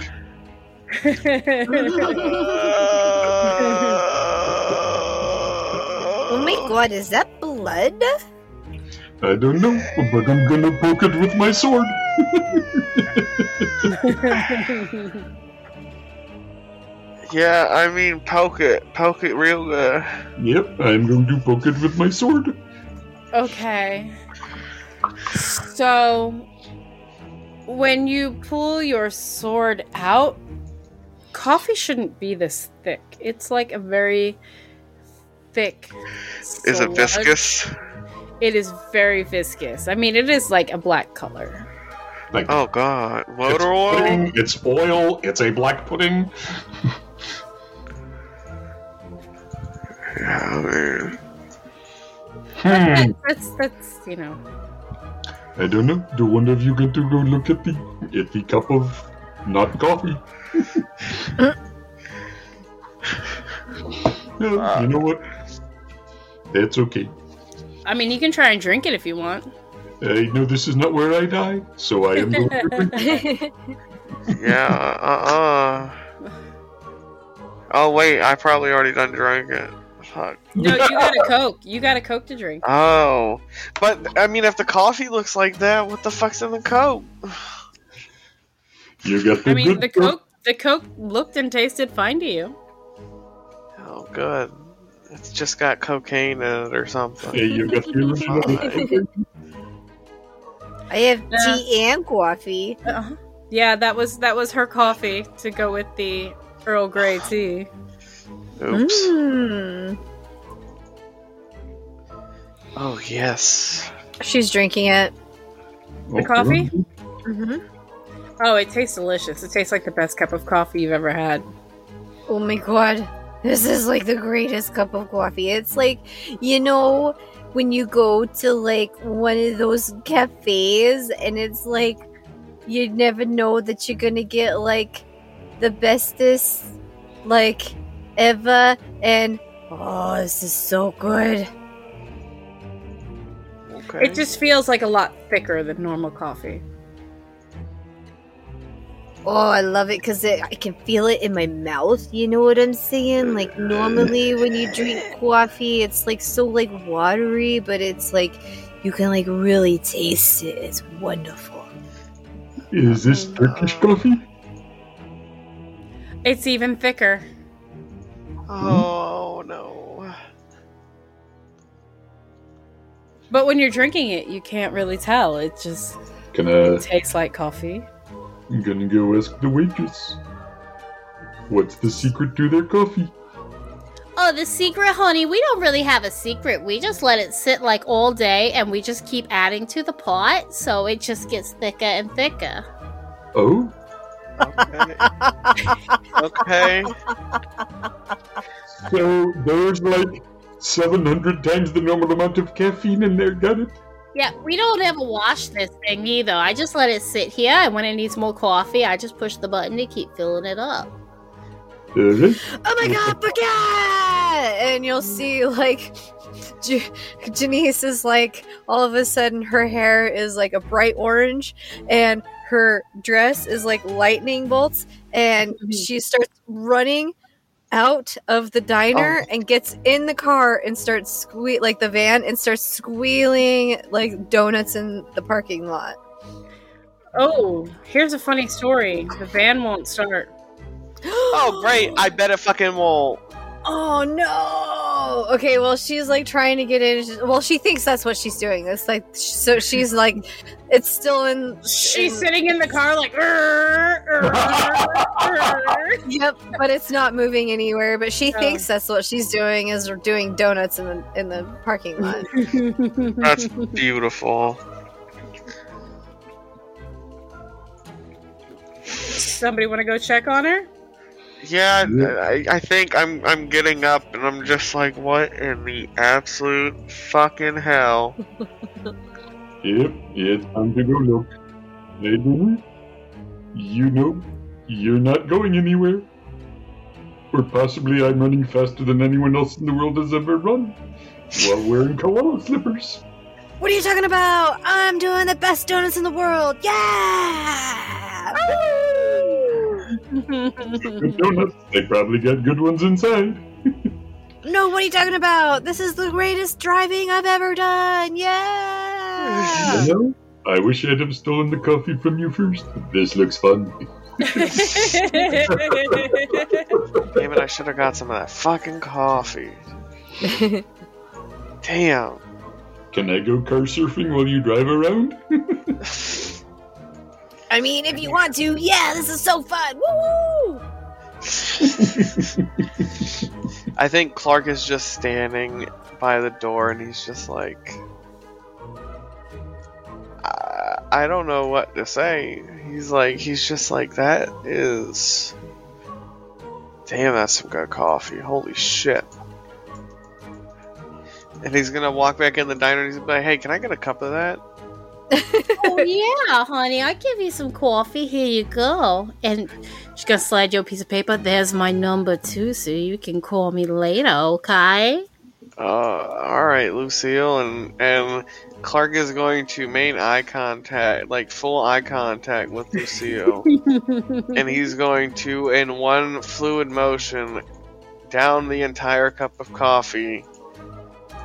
Oh my god, is that blood? I don't know, but I'm gonna poke it with my sword. Yeah, I mean, poke it, poke it real good. Yep, I'm going to poke it with my sword. Okay. So, when you pull your sword out, coffee shouldn't be this thick. It's like a very thick. Is it viscous? It is very viscous. I mean, it is like a black color. Like Oh god, it's motor oil. pudding, it's oil, it's a black pudding. Yeah, I mean, Hmm. That's that's you know. I don't know. Do one of you get to go look at the at the cup of not coffee? no, Uh. you know what? That's okay. I mean, you can try and drink it if you want. I know this is not where I die, so I am going to drink. Yeah, uh uh Oh, wait, I probably already done drank it. Fuck. No, you got a Coke. You got a Coke to drink. Oh. But, I mean, if the coffee looks like that, what the fuck's in the Coke? You got the I mean, the. Coke, the Coke looked and tasted fine to you. Oh, good. It's just got cocaine in it or something. Hey, you got the original. I have Yeah. tea and coffee. Uh-huh. Yeah, that was that was her coffee to go with the Earl Grey tea. Oops. Mm. Oh, yes. She's drinking it. The coffee? Mm-hmm. Oh, it tastes delicious. It tastes like the best cup of coffee you've ever had. Oh my god. This is like the greatest cup of coffee. It's like, you know, when you go to like one of those cafes and it's like you never know that you're gonna get like the bestest like ever and oh this is so good. Okay. It just feels like a lot thicker than normal coffee. Oh, I love it because I can feel it in my mouth. You know what I'm saying? Like normally when you drink coffee, it's like so like watery, but it's like you can like really taste it. It's wonderful. Is this oh, Turkish coffee? It's even thicker. Oh, no. But when you're drinking it, you can't really tell. It just Can I? tastes like coffee. I'm gonna go ask the waitress. What's the secret to their coffee? Oh, the secret, honey, we don't really have a secret. We just let it sit like all day and we just keep adding to the pot so it just gets thicker and thicker. Oh, Okay. okay. so there's like 700 times the normal amount of caffeine in there. Got it? Yeah, we don't ever wash this thing either. I just let it sit here and when it needs more coffee, I just push the button to keep filling it up. Alright. Oh my god, forget! And you'll see like J- Janice is like all of a sudden her hair is like a bright orange and her dress is like lightning bolts and mm-hmm. she starts running out of the diner oh. and gets in the car and starts squeal like the van and starts squealing like donuts in the parking lot. Oh, here's a funny story. The van won't start. Oh, great. I bet it fucking won't. Oh no! Okay, well she's like trying to get in. Well, she thinks that's what she's doing. It's like so she's like, it's still in. She's in- sitting in the car like. "Arr, arr, arr." Yep, but it's not moving anywhere. But she Oh. thinks that's what she's doing is doing donuts in the in the parking lot. That's beautiful. Somebody want to go check on her? Yeah, I, I think I'm I'm getting up and I'm just like, what in the absolute fucking hell? Yep, it's time to go look. Hey, Boomer, you know, you're not going anywhere. Or possibly I'm running faster than anyone else in the world has ever run. While wearing koala slippers. what are you talking about? I'm doing the best donuts in the world. Yeah! Good donuts. They probably got good ones inside. No, what are you talking about? This is the greatest driving I've ever done. Yeah! You know, I wish I'd have stolen the coffee from you first. This looks fun. Damn it, I should have got some of that fucking coffee. Damn. Can I go car surfing while you drive around? I mean, if you want to, yeah, this is so fun. Woo! I think Clark is just standing by the door and he's just like, I, I don't know what to say. He's like, he's just like, that is. Damn, that's some good coffee. Holy shit. And he's gonna walk back in the diner and he's like, hey, can I get a cup of that? Oh yeah, honey, I'll give you some coffee. Here you go. And she's gonna slide you a piece of paper. There's my number too, so you can call me later, okay? Uh, all right, Lucille, and and Clark is going to main eye contact, like full eye contact with Lucille, and he's going to, in one fluid motion, down the entire cup of coffee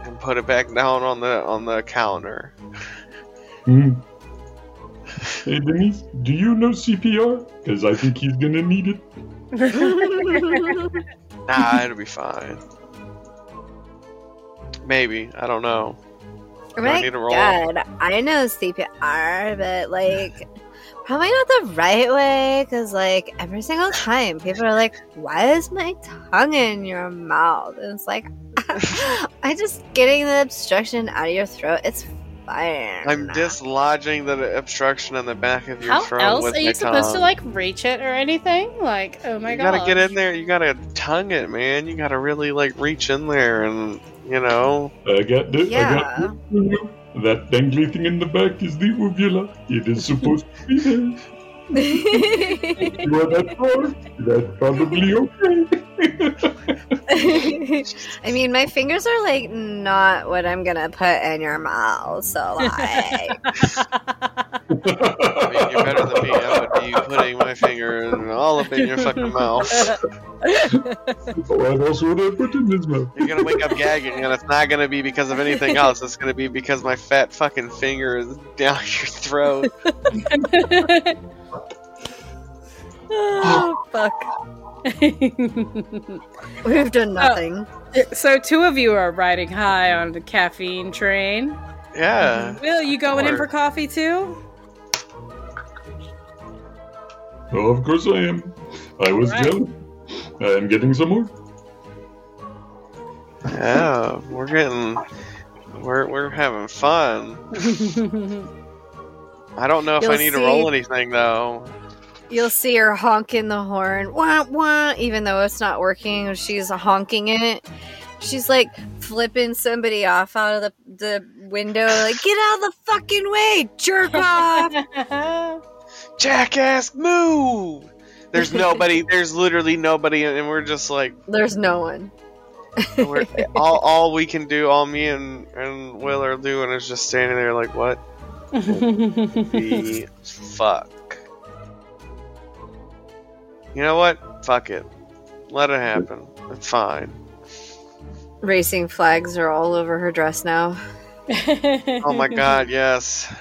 and put it back down on the on the counter. Hmm. Hey Denise, do you know CPR? Because I think he's gonna need it. Nah, it'll be fine. Maybe I don't know. Oh Do I my need to roll? god, I know CPR, but like, probably not the right way. Because like every single time, people are like, "Why is my tongue in your mouth?" And it's like, I'm just getting the obstruction out of your throat. It's fine. I'm dislodging the obstruction in the back of your How throat else with are you supposed to like reach it or anything? Like, oh my god! you god. gotta get in there. You gotta tongue it, man. You gotta really like reach in there, and you know. I got this. I Yeah. got this. That dangly thing in the back is the uvula. It is supposed to be there. You are that? That's probably okay. I mean, my fingers are like not what I'm gonna put in your mouth. So like, I mean, you're better than me. I would be putting my finger in all up in your fucking mouth. what else would I put in his mouth? You're gonna wake up gagging, and it's not gonna be because of anything else. It's gonna be because my fat fucking finger is down your throat. Oh fuck, we've done oh. nothing. so two of you are riding high on the caffeine train. Yeah. Will you going in for coffee too? Oh, of course I am. I was Right. jealous. I am getting some more. Yeah. We're getting. We're we're having fun. I don't know if I You'll need to roll anything though. You'll see her honking the horn, wah wah, even though it's not working. She's honking it. She's like flipping somebody off out of the, the window, like, get out of the fucking way, jerk off. Jackass, move! There's nobody. There's literally nobody, and we're just like, There's no one. we're, all all we can do, all me and and Will are doing is just standing there like, what the fuck? You know what? Fuck it. Let it happen. It's fine. Racing flags are all over her dress now. Oh my god, yes.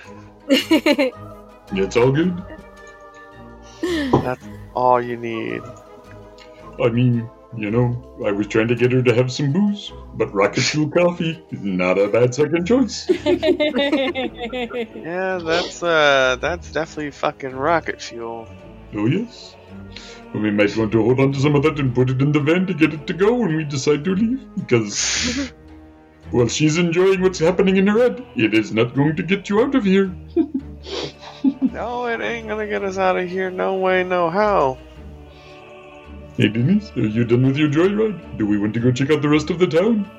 It's all good. That's all you need. I mean, you know, I was trying to get her to have some booze, but rocket fuel coffee is not a bad second choice. Yeah, that's uh, that's definitely fucking rocket fuel. Oh, yes. We might want to hold on to some of that and put it in the van to get it to go when we decide to leave, because, well, she's enjoying what's happening in her head. It is not going to get you out of here. No, it ain't gonna get us out of here. No way, no how. Hey, Denise, are you done with your joyride? Do we want to go check out the rest of the town?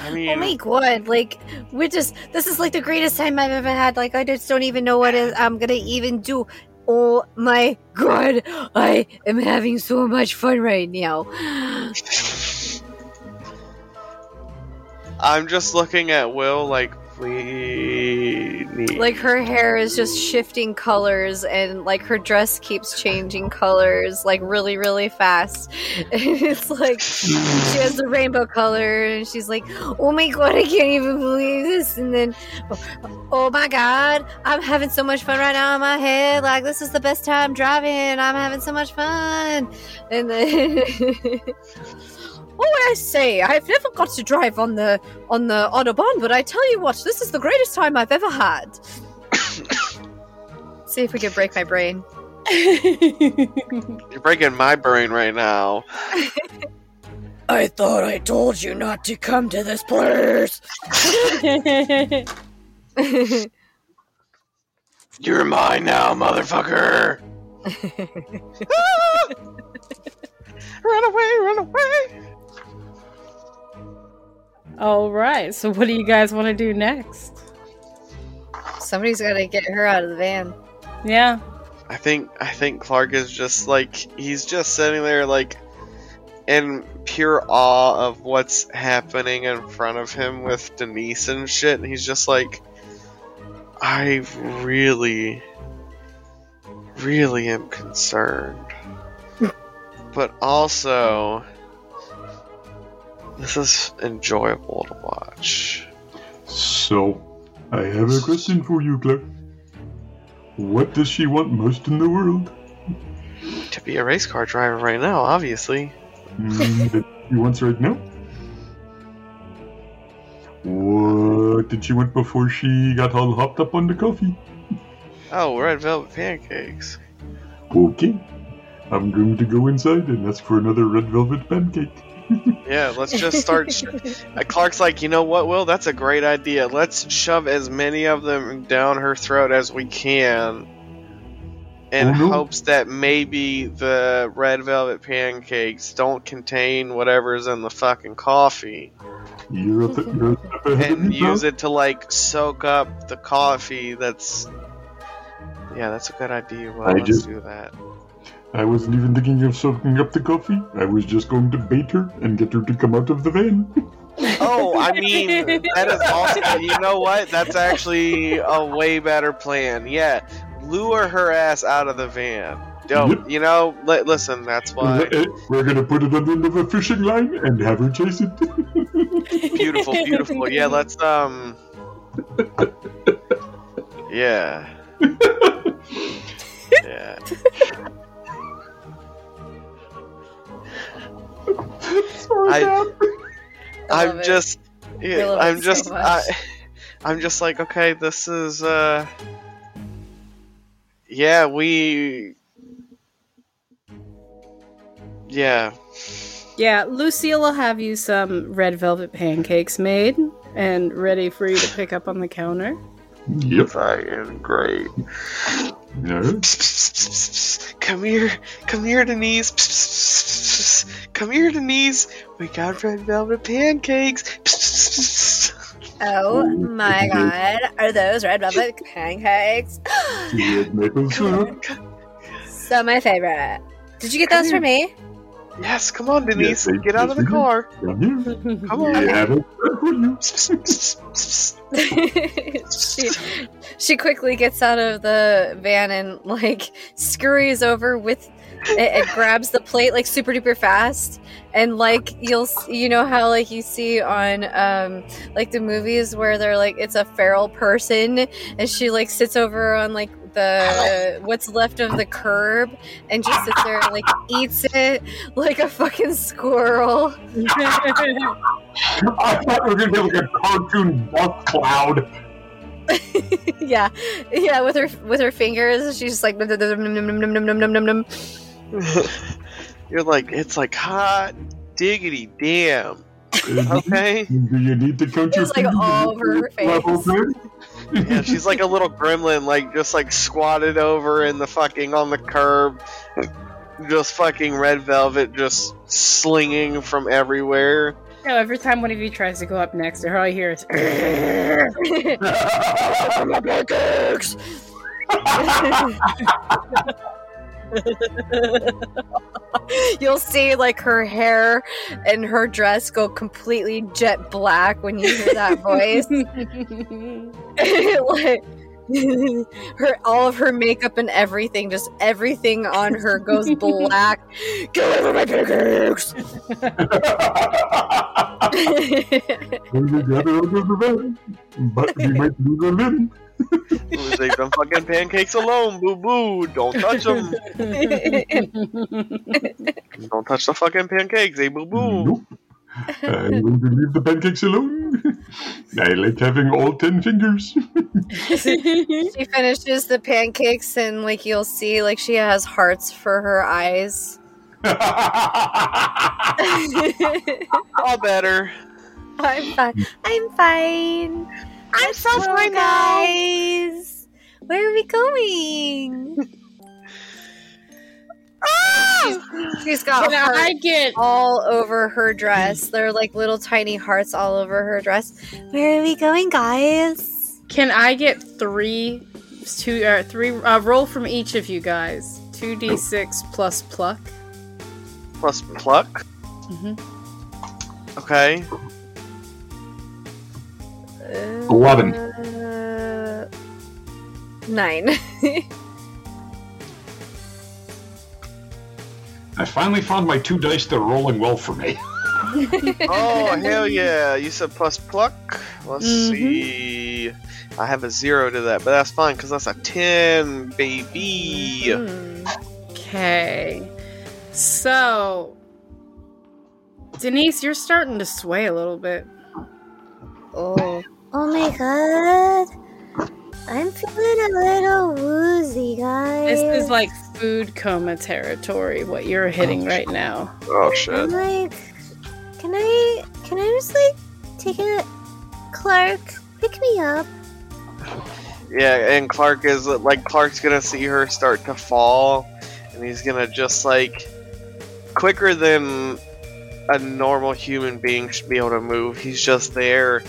I oh mean, Oh my god, like we're just this is like the greatest time I've ever had. Like I just don't even know what is, I'm gonna even do. Oh my god, I am having so much fun right now. I'm just looking at Will like Like her hair is just shifting colors and like her dress keeps changing colors like really, really fast. And it's like she has the rainbow color and she's like, Oh my god, I can't even believe this. And then oh, oh my god, I'm having so much fun right now in my head. Like this is the best time driving. I'm having so much fun. And then Oh, I say, I've never got to drive on the on the autobahn, but I tell you what, this is the greatest time I've ever had. See if we can break my brain. You're breaking my brain right now. I thought I told you not to come to this place. You're mine now, motherfucker. Ah! Run away, run away. All right. So what do you guys want to do next? Somebody's got to get her out of the van. Yeah. I think I think Clark is just like he's just sitting there like in pure awe of what's happening in front of him with Denise and shit. And he's just like, I really, really am concerned. but also, this is enjoyable to watch. So, I have a question for you, Clark. What does she want most in the world? To be a race car driver right now, obviously. Mm, she wants right now? What did she want before she got all hopped up on the coffee? Oh, red velvet pancakes. Okay. I'm going to go inside and ask for another red velvet pancake. Yeah, let's just start. sh- Uh, Clark's like, you know what, Will? That's a great idea. Let's shove as many of them down her throat as we can, in no. hopes that maybe the red velvet pancakes don't contain whatever's in the fucking coffee, You're th- you're a step ahead of and use it to like soak up the coffee. That's yeah, that's a good idea. Well, I let's just- do that. I wasn't even thinking of soaking up the coffee. I was just going to bait her and get her to come out of the van. Oh, I mean, that is also. You know what? That's actually a way better plan. Yeah, lure her ass out of the van. Don't Yep. you know? Li- listen, that's why. We're gonna put it on the end of a fishing line and have her chase it. Beautiful, beautiful. Yeah, let's um. Yeah. Yeah. I- Dad. I love I'm it. just. I Yeah, love I'm it so just. I, I'm just like, okay, this is. uh Yeah, we. Yeah. Yeah, Lucille will have you some red velvet pancakes made and ready for you to pick up on the counter. Yep. Fucking great. Alright. Come here, come here, Denise. Come here, Denise. We got red velvet pancakes. Oh, oh my god, are those red velvet pancakes? Red maple syrup. so my favorite. Did you get those for me? Yes, come on, Denise. Yes, I- Get out of the car. Come on. Yeah, that's good she she quickly gets out of the van and like scurries over with it, it grabs the plate like super duper fast and like you'll s- you know how like you see on um like the movies where they're like it's a feral person and she like sits over on like the what's left of the curb and just sits there and like eats it like a fucking squirrel. I thought we were gonna be like a cartoon dust cloud. yeah, yeah. With her with her fingers, she's just like You're like it's like hot diggity damn. Okay. Do you need to coat your like all over her face there? Yeah, she's like a little gremlin, like just like squatted over in the fucking on the curb, just fucking red velvet, just slinging from everywhere. No, every time one of you tries to go up next to her, all you hear is. You'll see like her hair and her dress go completely jet black when you hear that voice. like her all of her makeup and everything, just everything on her goes black. Get over my pancakes! We would gather under the van, but we might lose a limb. Leave them fucking pancakes alone, boo boo. Don't touch them. Don't touch the fucking pancakes, eh, boo boo. Nope. I'm going to leave the pancakes alone. I like having all ten fingers. she finishes the pancakes and like you'll see like she has hearts for her eyes. All better. I'm fine. I'm fine. I'm so fine, guys. Where are we going? She's got Can hearts I get all over her dress. They're like little tiny hearts all over her dress. Where are we going, guys? Can I get three, two, uh, three? Uh, roll from each of you guys. Two d six plus pluck. Plus pluck. Okay. Eleven. Uh, nine. I finally found my two dice that are rolling well for me. Oh hell yeah! You said plus pluck. Let's Mhm. see. I have a zero to that, but that's fine because that's a ten, baby. Okay. So, Denise, you're starting to sway a little bit. Oh. Oh my god. I'm feeling a little woozy, guys. This is like food coma territory, what you're oh, hitting right now. Oh I'm shit! like, can I, can I just like take a Clark, pick me up? Yeah, and Clark is like Clark's gonna see her start to fall, and he's gonna just like quicker than a normal human being should be able to move. He's just there, and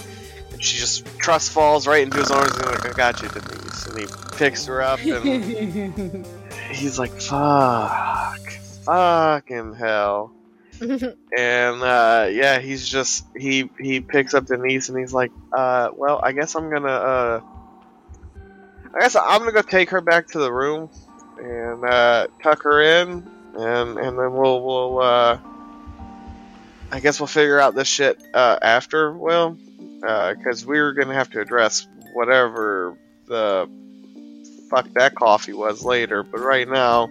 she just trust falls right into his arms. And he's like, "I got you, Denise," and he picks her up, and he's like, "Fuck, fucking hell." and uh, yeah, he's just he he picks up Denise and he's like, uh, well, I guess I'm gonna uh, I guess I'm gonna go take her back to the room and uh, tuck her in, and and then we'll we'll uh, I guess we'll figure out this shit uh, after, Will, because we're gonna have to address whatever the fuck that coffee was later, but right now.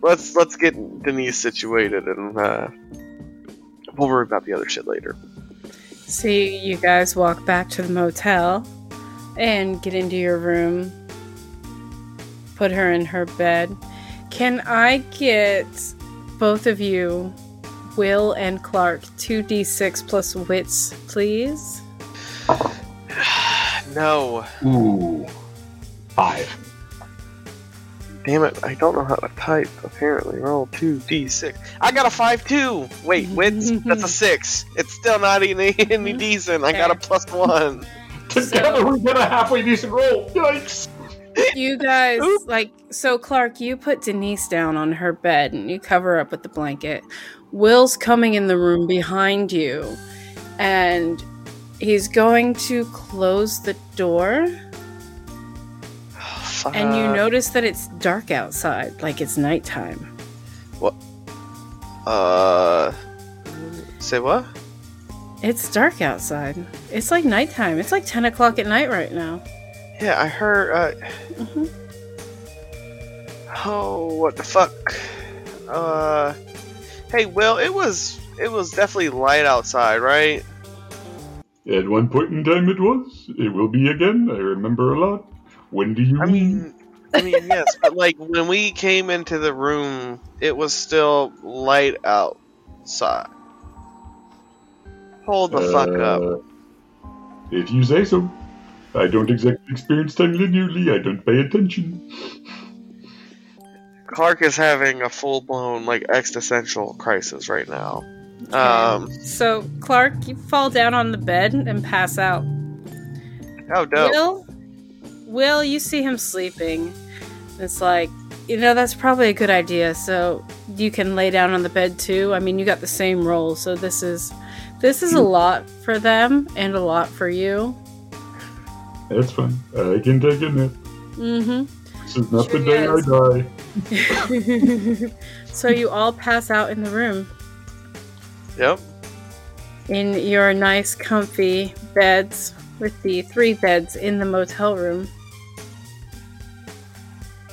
Let's let's get Denise situated and uh, we'll worry about the other shit later. See, you guys walk back to the motel and get into your room. Put her in her bed. Can I get both of you, Will and Clark, 2d6 plus wits, please? No, Ooh. Five. damn it! I don't know how to type. Apparently, roll two d six. I got a five two. Wait, wits? That's a six. It's still not any, any decent. I got a plus one. Together we get a halfway decent roll. Yikes. You guys, like, so Clark, you put Denise down on her bed and you cover up with the blanket. Will's coming in the room behind you and he's going to close the door. And you notice that it's dark outside, like it's nighttime. What? Uh, say what? It's dark outside. It's like nighttime. It's like 10 o'clock at night right now. Yeah, I heard. Uh, Mhm. oh, what the fuck? Uh, hey, Will, it was it was definitely light outside, right? At one point in time it was. It will be again. I remember a lot. When do you I mean, I mean, yes, but like when we came into the room, it was still light outside. Hold the fuck up. Uh, If you say so. I don't exactly experience time linearly. I don't pay attention. Clark is having a full blown like existential crisis right now. Um, So, Clark, you fall down on the bed and pass out. oh dope. Will, Will, you see him sleeping. It's like, you know, that's probably a good idea. So you can lay down on the bed too. I mean, you got the same role, so this is this is a lot for them and a lot for you. That's fine. I can take a nap. Mm-hmm. This is not Sure the day is. I die. so you all pass out in the room Yep. in your nice, comfy beds with the three beds in the motel room.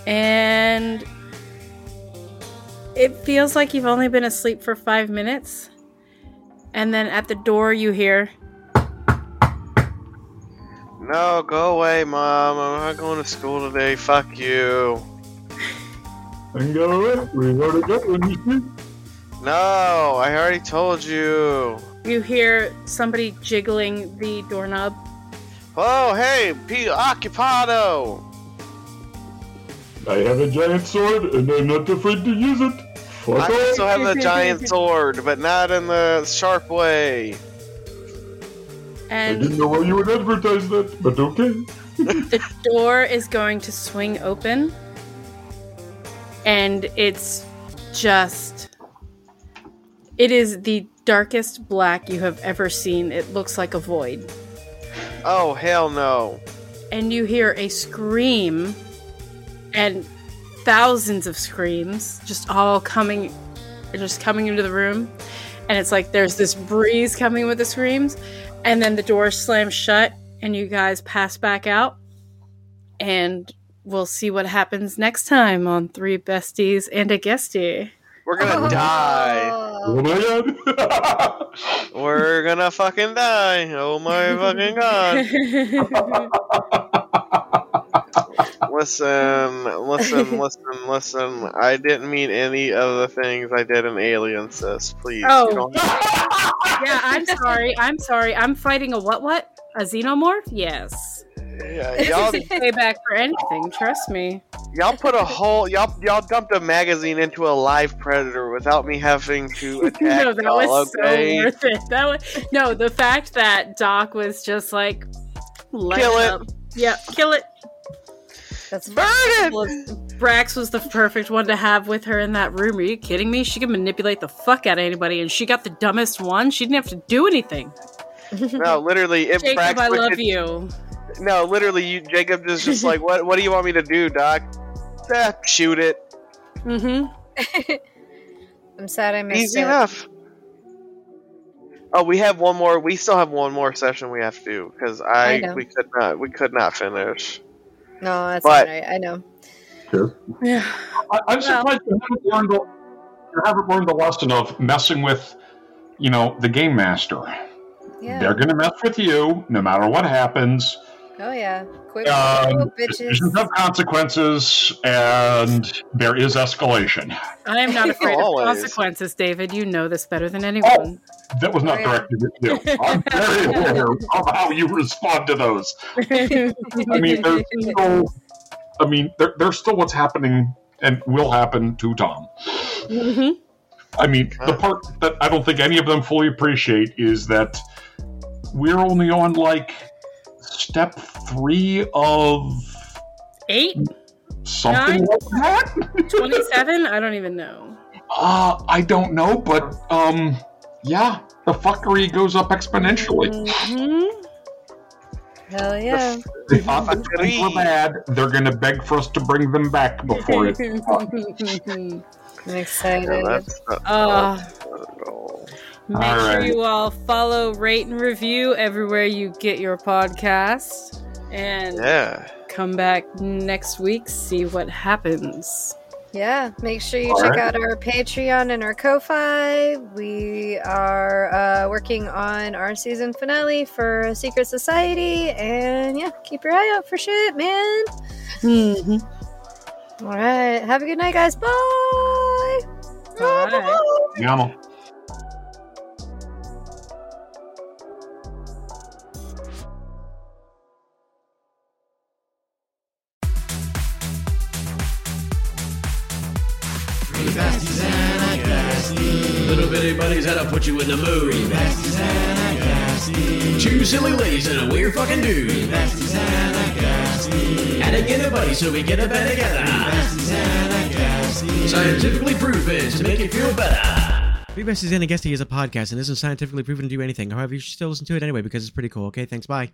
And it feels like you've only been asleep for five minutes. And then at the door, you hear, No, go away, mom. I'm not going to school today. Fuck you. And go away. We already got one, you? No, I already told you. you hear somebody jiggling the doorknob. Oh, hey, P. Occupado. I have a giant sword and I'm not afraid to use it. Fuck I off. also have a giant sword, but not in the sharp way. I didn't know why you would advertise that, but okay. the door is going to swing open and it's just It is the darkest black you have ever seen. It looks like a void. Oh hell no! And you hear a scream and thousands of screams just all coming just coming into the room. And it's like there's this breeze coming with the screams and then the door slams shut and you guys pass back out and we'll see what happens next time on Three Besties and a Guestie. We're gonna oh. die. Oh my god! We're gonna fucking die. Oh my fucking god. Listen, listen, listen, listen. I didn't mean any of the things I did in Alien, sis. Please. Oh. yeah, I'm sorry. I'm sorry. I'm fighting a what what? A xenomorph? Yes. yeah, y'all, payback for anything, trust me. y'all put a whole y'all y'all dumped a magazine into a live predator without me having to attack no, that was okay? so worth it. That was no, the fact that Doc was just like Kill it. up. Yep, kill it. That's Burn Brax was the perfect one to have with her in that room. Are you kidding me? She could manipulate the fuck out of anybody, and she got the dumbest one. She didn't have to do anything. No, literally, it Jacob, Brax I would- love you. No, literally, you Jacob is just like, what? What do you want me to do, Doc? Eh, shoot it. Mm-hmm. I'm sad I missed Easy it. enough. Oh, we have one more. We still have one more session we have to do because I, I we could not we could not finish. No, that's But- alright. I know. Yeah. I, I'm surprised you haven't learned the, you haven't learned the lesson of messing with, you know, the game master. Yeah. They're gonna mess with you no matter what happens. Oh yeah. Quick, Um, oh, bitches. decisions have consequences, and there is escalation. I am not afraid of consequences, David. You know this better than anyone. That was not Oh, yeah. directed at you. I'm very aware of how you respond to those. I mean, there's still, I mean, there, there's still what's happening and will happen to Tom. Mhm. I mean, the part that I don't think any of them fully appreciate is that we're only on like step three of Eight? something Nine? like that. 27? I don't even know. Uh, I don't know, but um, yeah, the fuckery goes up exponentially. Mhm. Hell yeah. They thought that things were bad. They're gonna beg for us to bring them back before it. I'm excited. Yeah, that's not, Uh, not. Make All sure right. you all follow, rate, and review everywhere you get your podcast. And Yeah. come back next week, see what happens. Yeah, make sure you All check right. out our Patreon and our Ko-Fi. We are uh, working on our season finale for Secret Society, and yeah, keep your eye out for shit, man. Mm-hmm. All right, have a good night, guys. Bye. Bye. Yama. Three bitty buddies that'll put you in the mood. Three besties and a guestie. Two silly ladies and a weird fucking dude. Three besties and a guestie. And again a buddy so we get a bed together. Three besties and a guestie. Scientifically proven to make you feel better. Three Besties and a Guestie is a podcast and isn't scientifically proven to do anything. However, you should still listen to it anyway because it's pretty cool. Okay, thanks. Bye.